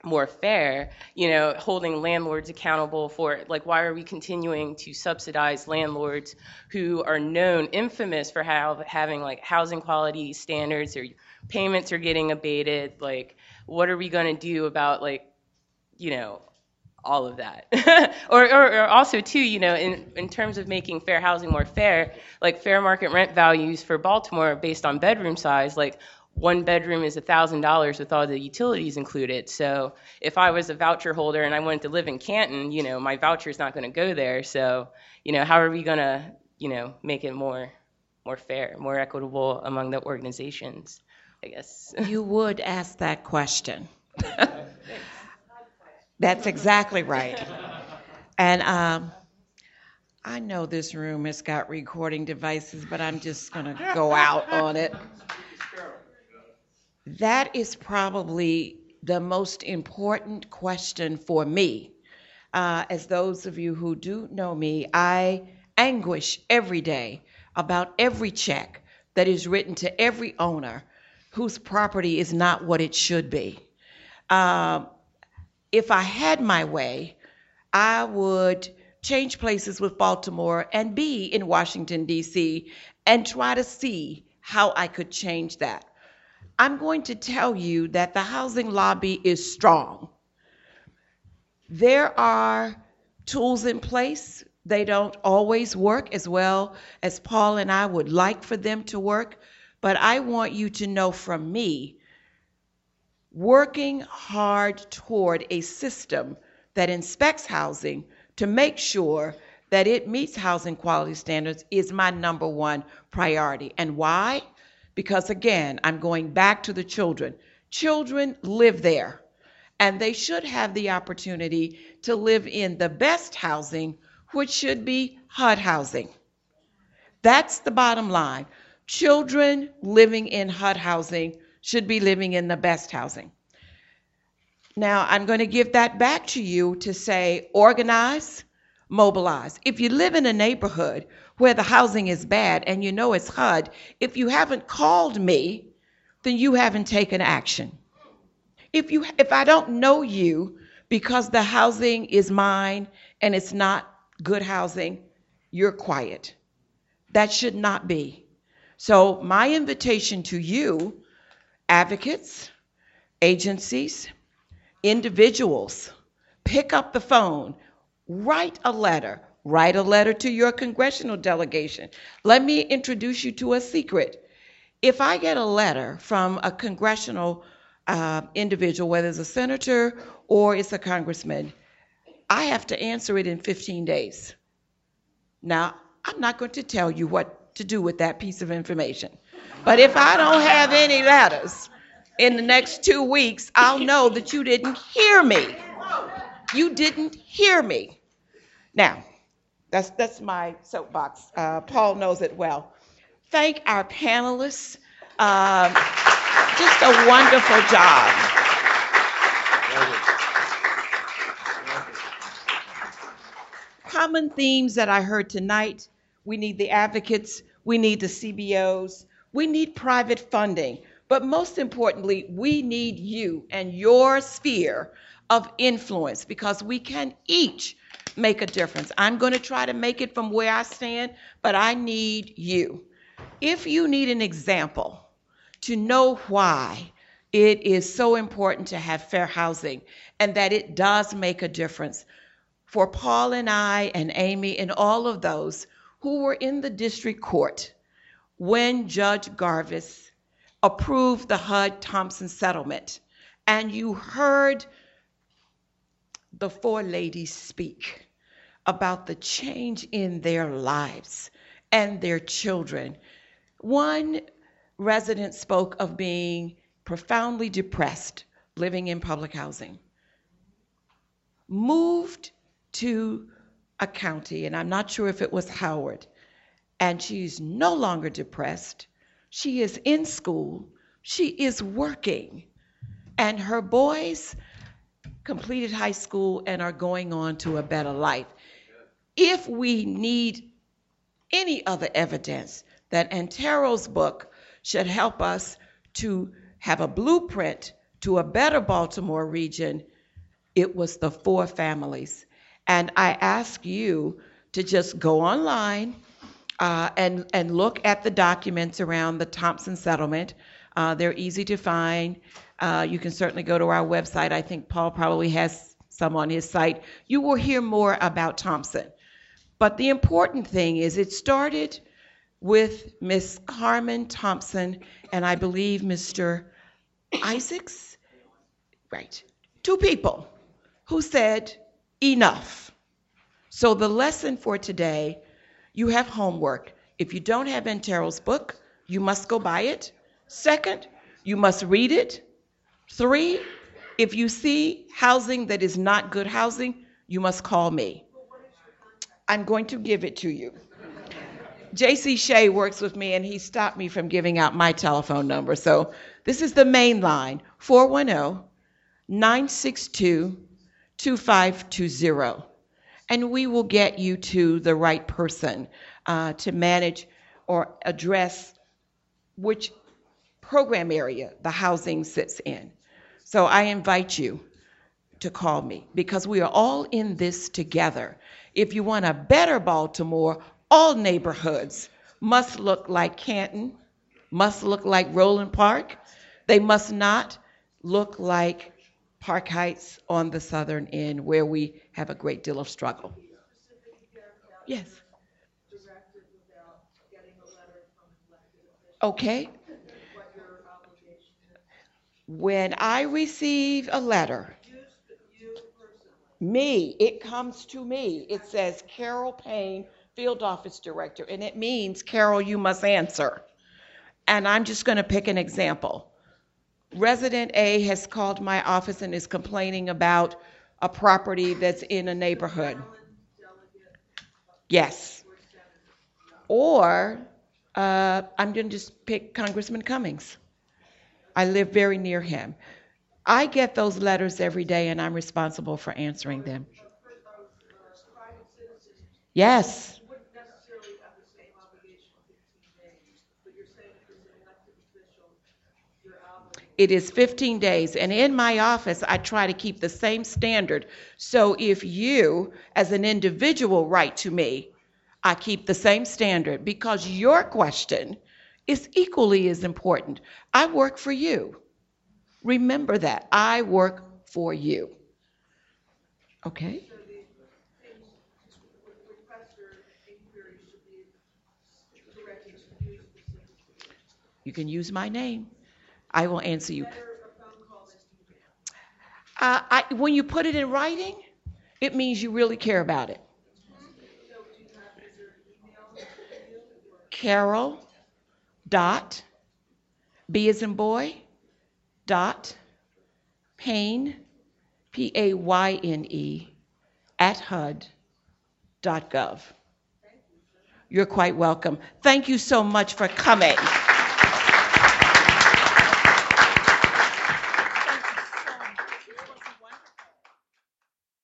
more fair, you know, holding landlords accountable for like why are we continuing to subsidize landlords who are known infamous for how having like housing quality standards or payments are getting abated like what are we going to do about like you know all of that. or, or, or, also, too, you know, in, in terms of making fair housing more fair, like fair market rent values for Baltimore based on bedroom size, like one bedroom is $1,000 with all the utilities included. So if I was a voucher holder and I wanted to live in Canton, you know, my voucher is not going to go there. So, you know, how are we going to, you know, make it more, more fair, more equitable among the organizations? I guess. You would ask that question. That's exactly right. And um, I know this room has got recording devices, but I'm just going to go out on it. That is probably the most important question for me. Uh, as those of you who do know me, I anguish every day about every check that is written to every owner whose property is not what it should be. Um, if I had my way, I would change places with Baltimore and be in Washington, D.C., and try to see how I could change that. I'm going to tell you that the housing lobby is strong. There are tools in place. They don't always work as well as Paul and I would like for them to work, but I want you to know from me working hard toward a system that inspects housing to make sure that it meets housing quality standards is my number one priority. And why? Because again, I'm going back to the children. Children live there, and they should have the opportunity to live in the best housing, which should be HUD housing. That's the bottom line. Children living in HUD housing should be living in the best housing. Now, I'm going to give that back to you to say organize, mobilize. If you live in a neighborhood where the housing is bad and you know it's HUD, if you haven't called me, then you haven't taken action. If you if I don't know you because the housing is mine and it's not good housing, you're quiet. That should not be. So my invitation to you advocates, agencies, individuals, pick up the phone, write a letter, write a letter to your congressional delegation. Let me introduce you to a secret. If I get a letter from a congressional uh, individual, whether it's a senator or it's a congressman, I have to answer it in 15 days. Now, I'm not going to tell you what to do with that piece of information. But if I don't have any letters, in the next two weeks, I'll know that you didn't hear me. You didn't hear me. Now, that's, that's my soapbox. Uh, Paul knows it well. Thank our panelists. Um, just a wonderful job. Common themes that I heard tonight we need the advocates, we need the CBOs, we need private funding, but most importantly, we need you and your sphere of influence because we can each make a difference. I'm going to try to make it from where I stand, but I need you. If you need an example to know why it is so important to have fair housing and that it does make a difference for Paul and I and Amy and all of those who were in the district court when Judge Garbis approved the HUD Thompson settlement, and you heard the four ladies speak about the change in their lives and their children. One resident spoke of being profoundly depressed living in public housing, moved to a county, and I'm not sure if it was Howard, and she's no longer depressed. She is in school, she is working, and her boys completed high school and are going on to a better life. If we need any other evidence that Antero's book should help us to have a blueprint to a better Baltimore region, it was the four families. And I ask you to just go online uh, and, and look at the documents around the Thompson settlement. Uh, they're easy to find. Uh, you can certainly go to our website. I think Paul probably has some on his site. You will hear more about Thompson. But the important thing is it started with Miss Carmen Thompson and I believe Mr. Isaacs. Right. Two people who said, enough. So the lesson for today, you have homework. If you don't have Antero's book, you must go buy it. Second, you must read it. Three, if you see housing that is not good housing, you must call me. I'm going to give it to you. JC Shea works with me and he stopped me from giving out my telephone number. So this is the main line 410 962 2520. And we will get you to the right person uh, to manage or address which program area the housing sits in. So I invite you to call me because we are all in this together. If you want a better Baltimore, all neighborhoods must look like Canton, must look like Roland Park. They must not look like Park Heights on the southern end where we have a great deal of struggle. Yes. Okay. When I receive a letter, me, it comes to me. It says Carol Payne, Field Office Director, and it means, Carol, you must answer. And I'm just going to pick an example. Resident A has called my office and is complaining about a property that's in a neighborhood. Yes. Or uh, I'm going to just pick Congressman Cummings. I live very near him. I get those letters every day and I'm responsible for answering them. Yes. It is 15 days. And in my office, I try to keep the same standard. So if you, as an individual, write to me, I keep the same standard because your question is equally as important. I work for you. Remember that. I work for you. Okay? You can use my name. I will answer you. Uh, I, when you put it in writing, it means you really care about it. Carol dot B as in boy dot Payne, P A Y N E, at HUD dot gov. You're quite welcome. Thank you so much for coming.